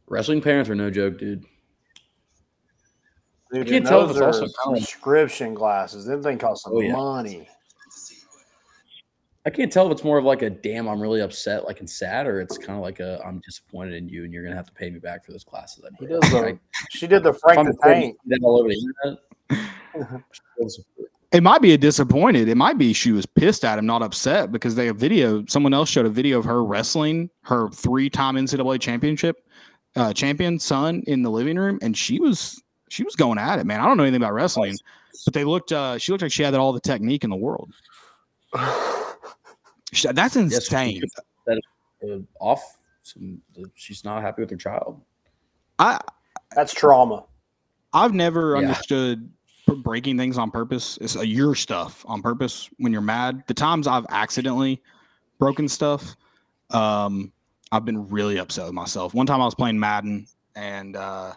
Wrestling parents are no joke, dude. Dude, I can't tell if those it's also are prescription glasses. Them thing costs some Oh, yeah. money. I can't tell if it's more of like a damn, I'm really upset, like and sad, or it's kind of like a I'm disappointed in you, and you're gonna have to pay me back for those classes. I He did. does Like, the, she did the if Frank I'm the Tank. that all over the internet. It might be a disappointed. It might be she was pissed at him, not upset, because they have video. Someone else showed a video of her wrestling her three-time NCAA championship uh, champion son in the living room, and she was she was going at it, man. I don't know anything about wrestling. but they looked. Uh, she looked like she had all the technique in the world. [SIGHS] Sh- That's Yes, insane. that uh, off. Some, she's not happy with her child. I That's trauma. I've never Yeah. understood breaking things on purpose. It's uh, your stuff on purpose when you're mad. The times I've accidentally broken stuff, um, I've been really upset with myself. One time I was playing Madden and uh,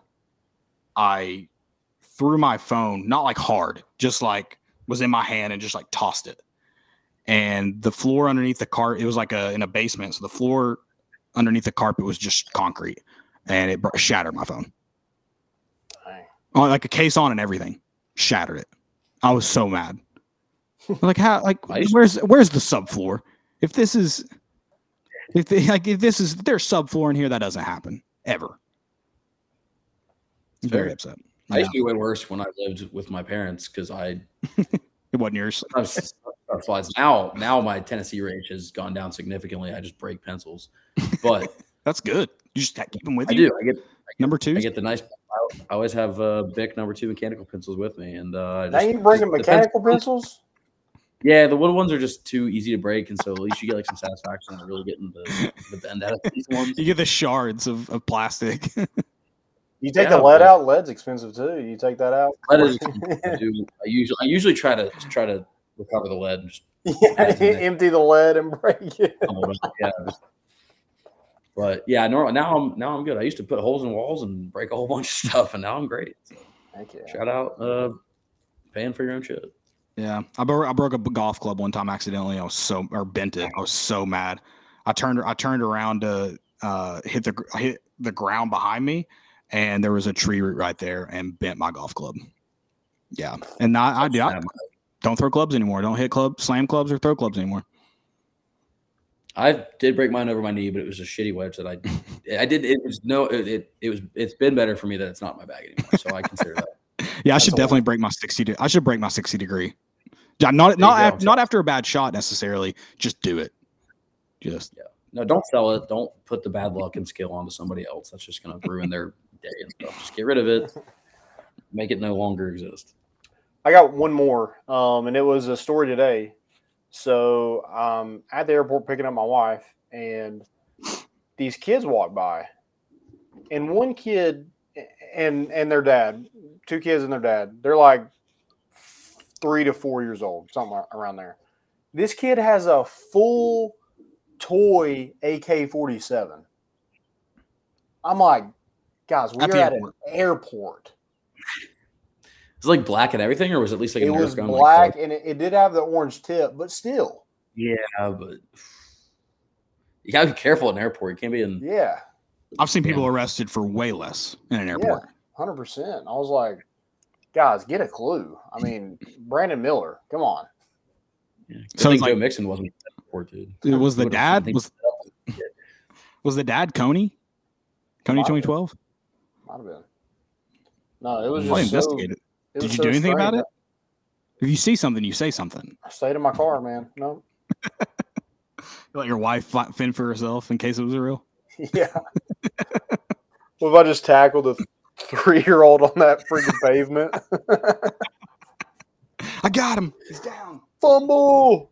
I threw my phone, not like hard, just like was in my hand and just like tossed it. And the floor underneath the cart, it was like a in a basement, so the floor underneath the carpet was just concrete, and it shattered my phone Dang. on like a case on and everything shattered it i was so mad like how like [LAUGHS] where's where's the subfloor if this is if they, like if this is if there's subfloor in here that doesn't happen ever very Fair. upset I Yeah, used to be way worse when I lived with my parents because I [LAUGHS] it wasn't yours sometimes stuff flies. Now, now my Tennessee range has gone down significantly. I just break pencils, but [LAUGHS] that's good you just keep them with I you I do. I get number two I get the nice. I always have uh, Bic number two mechanical pencils with me, and uh, I Now just- you bringing mechanical pencils- pencils? Yeah, the little ones are just too easy to break, and so at least you get like some satisfaction of really getting the, the bend out of these [LAUGHS] ones. you get the shards of, of plastic [LAUGHS] You take Yeah, the lead but- out. Lead's expensive too. You take that out. Lead is- [LAUGHS] I, do, I usually I usually try to try to recover the lead and just yeah, empty the lead and break it. tumble it out. Yeah, just- but yeah, no, now I'm now I'm good. I used to put holes in walls and break a whole bunch of stuff, and now I'm great. So Thank you. shout out, uh, paying for your own shit. Yeah, I broke I broke a golf club one time accidentally. I was so or bent it. I was so mad. I turned I turned around to uh, hit the hit the ground behind me, and there was a tree root right there and bent my golf club. Yeah, and I, I do. I, don't throw clubs anymore. Don't hit club slam clubs or throw clubs anymore. I did break mine over my knee, but it was a shitty wedge that I [LAUGHS] I did. It was no, it, it it was it's been better for me that it's not my bag anymore. So I consider that. [LAUGHS] Yeah, I That's should definitely lot. break my sixty. De- I should break my sixty degree. Yeah, not not go. after, not after a bad shot necessarily. Just do it. Just yeah. No, don't sell it. Don't put the bad luck and skill onto somebody else. That's just going to ruin their [LAUGHS] day and stuff. Just get rid of it. Make it no longer exist. I got one more, um, and it was a story today. So I'm um, at the airport picking up my wife, and these kids walk by, and one kid and and their dad, two kids and their dad, they're like three to four years old, something around there. This kid has a full toy AK forty seven. I'm like, guys, we're At at, an airport. It's like black and everything, or was it at least like it an was gun, black color? and it, it did have the orange tip, but still, yeah, but you gotta be careful at an airport. You can't be in. yeah, I've seen people Yeah. arrested for way less in an airport. hundred percent. I was like, guys, get a clue. I mean, Brandon Miller, come on. Yeah. So So I it's think Joe Mixon wasn't at dude. It was the dad was was the dad Kony? Kony twenty twelve. Might have been. No, it was I just so, investigated. it Did you so do anything about strange. it? If you see something, you say something. I stayed in my car, man. No, You [LAUGHS] let your wife fi- fend for herself in case it was real. [LAUGHS] yeah. what if I just tackled a three-year-old on that freaking pavement? [LAUGHS] I got him. He's down. Fumble.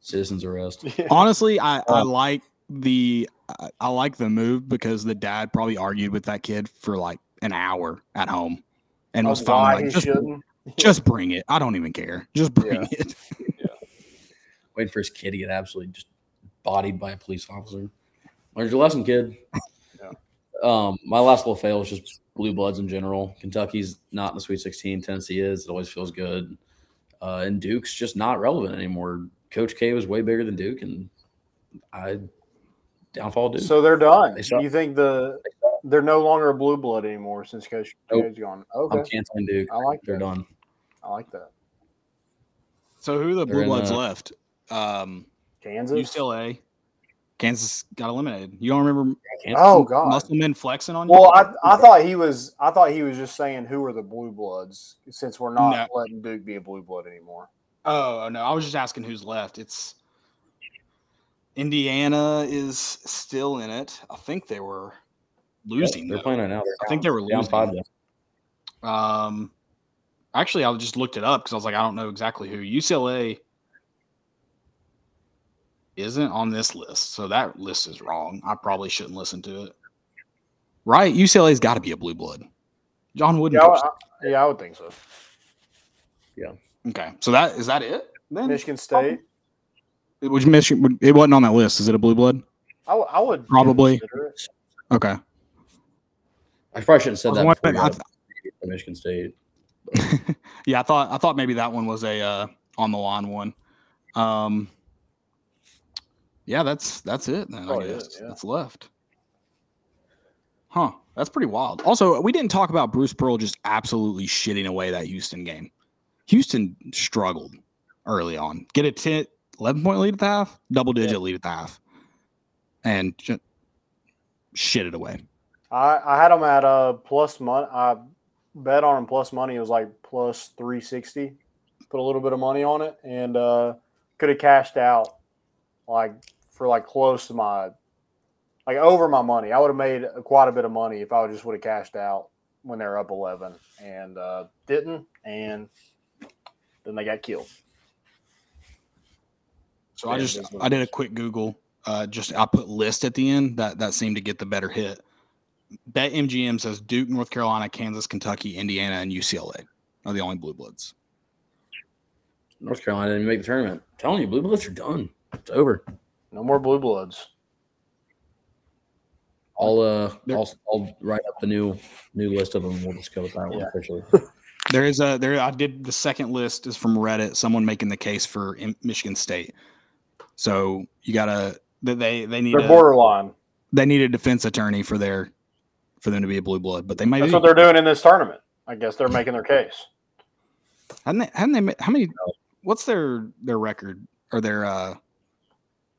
Citizens arrest. [LAUGHS] Honestly, I, I Um, like the I, I like the move because the dad probably argued with that kid for like an hour at home and was Of why finally like, just, [LAUGHS] just bring it. I don't even care. Just bring Yeah. it. Waiting for his kid to get absolutely just bodied by a police officer. Learned your lesson, kid. Yeah. Um, my last little fail is just blue bloods in general. Kentucky's not in the Sweet 16. Tennessee is. It always feels good. Uh, and Duke's just not relevant anymore. Coach K was way bigger than Duke, and I downfall Duke. So they're done. They. You think the they're no longer a blue blood anymore since Coach Nope. K's gone? I'm canceling Duke. I like They're that. done. I like that. So who are the They're blue bloods uh, left? Um, Kansas. UCLA. Kansas got eliminated. You don't remember Oh God. Musselman flexing on you? Well, I, I thought he was I thought he was just saying who are the blue bloods since we're not No. letting Duke be a blue blood anymore. Oh no, I was just asking who's left. It's Indiana is still in it. I think they were losing. They're though. playing right now. I think they were down losing. five. though. Um, Actually, I just looked it up because I was like, I don't know exactly who UCLA isn't on this list, so that list is wrong. I probably shouldn't listen to it. Right? UCLA's got to be a blue blood. John Wooden. Yeah, I, yeah, I would think so. Yeah. Okay, so that is that it? Then Michigan State. It was Michigan. It wasn't on that list. Is it a blue blood? I would Probably. Okay. I probably shouldn't have said that. before I we got to Michigan State. [LAUGHS] yeah, I thought I thought maybe that one was a uh, on the line one. Um, yeah, that's that's it then. I Probably it, yeah. that's left. Huh? That's pretty wild. Also, we didn't talk about Bruce Pearl just absolutely shitting away that Houston game. Houston struggled early on. Get a 10, 11 point lead at the half, double digit lead at the half, and just shit it away. I, I had them at a plus money. I bet on them plus money. It was like plus three sixty. Put a little bit of money on it, and uh, could have cashed out like for like close to my like over my money. I would have made quite a bit of money if I just would have cashed out when they were up eleven, and uh, didn't, and then they got killed. So I just I did a quick Google. Uh, just I put list at the end. That that seemed to get the better hit. Bet MGM says Duke, North Carolina, Kansas, Kentucky, Indiana, and UCLA are the only blue bloods. North Carolina didn't make the tournament. I'm telling you, Blue Bloods are done. It's over. No more blue bloods. I'll uh, I'll, I'll write up the new new list of them. We'll just go with that one officially. [LAUGHS] There is a there. I did the second list is from Reddit. Someone making the case for Michigan State. So you gotta they they need They're a, borderline. they need a defense attorney for their for them to be a blue blood, but they might That's be. what they're doing in this tournament. I guess they're making their case. Hadn't they, hadn't they how many what's their their record or their uh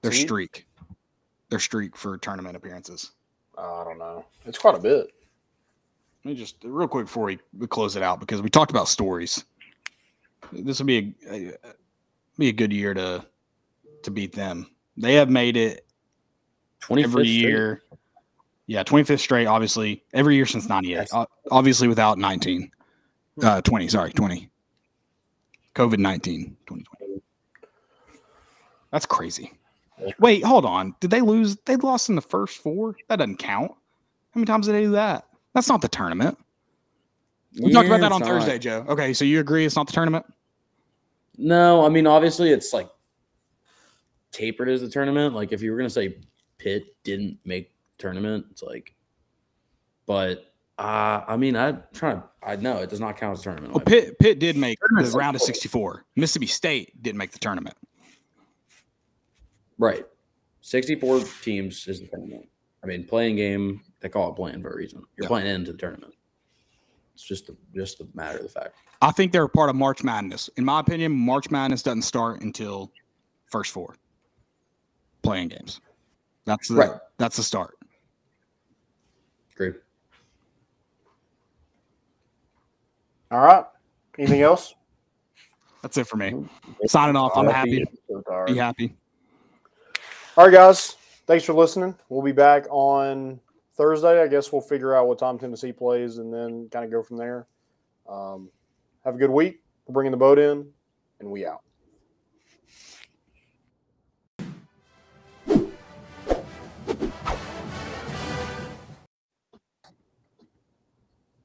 their Seed? streak. Their streak for tournament appearances. Uh, I don't know. It's quite a bit. let me just real quick before we, we close it out because we talked about stories. This would be a, a be a good year to to beat them. They have made it every year. Yeah 25th straight obviously every year since 98 That's- o- obviously without 19 uh 20 sorry 20 covid-19 2020 that's crazy wait hold on. Did they lose? They lost in the first four? That doesn't count. How many times did they do that? That's not the tournament. We talked about that on thursday joe. Okay so you agree it's not the tournament? No, I mean obviously it's like tapered as a tournament. Like if you were gonna say Pitt didn't make tournament, it's like, but uh, I mean I'm trying to. I know it does not count as a tournament. well pitt pitt did make the round of 64 mississippi state didn't make the tournament Right, sixty-four teams is the tournament. I mean, playing game they call it playing for a reason. You're Yeah. playing into the tournament. It's just the just the matter of the fact. I think they're part of March Madness. In my opinion, March Madness doesn't start until first four playing games. That's the Right. that's the start. Great. All right. Anything else? That's it for me. Mm-hmm. Signing off. I'm happy. So tired. Be happy. All right, guys. Thanks for listening. We'll be back on Thursday. I guess we'll figure out what time Tennessee plays and then kind of go from there. Um, have a good week. We're bringing the boat in, and we out.